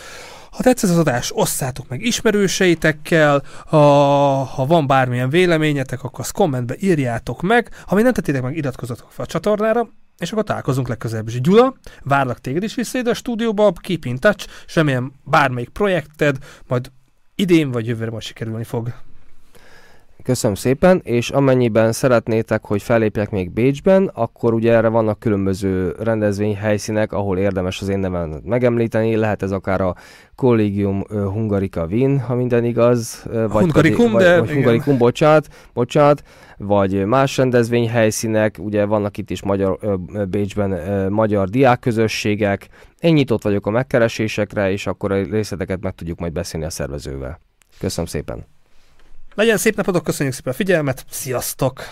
Ha tetszett az adás, osszátok meg ismerőseitekkel, ha, ha van bármilyen véleményetek, akkor azt kommentbe írjátok meg, ha még nem tettétek meg, iratkozzatok fel a csatornára, és akkor találkozunk legközelebb is. Gyula, várlak téged is vissza ide a stúdióba, keep in touch, semmilyen bármelyik projekted, majd idén vagy jövőre majd sikerülni fog. Köszönöm szépen, és amennyiben szeretnétek, hogy fellépjek még Bécsben, akkor ugye erre vannak különböző rendezvényhelyszínek, ahol érdemes az én nevemet megemlíteni, lehet ez akár a Collegium Hungarica Wien, ha minden igaz, vagy, Hungarikum, vagy, de vagy Hungarikum, bocsánat, bocsánat, vagy más rendezvényhelyszínek, ugye vannak itt is magyar, Bécsben magyar diákközösségek, én nyitott vagyok a megkeresésekre, és akkor a részleteket meg tudjuk majd beszélni a szervezővel. Köszönöm szépen! Legyen szép napotok, köszönjük szépen a figyelmet, sziasztok!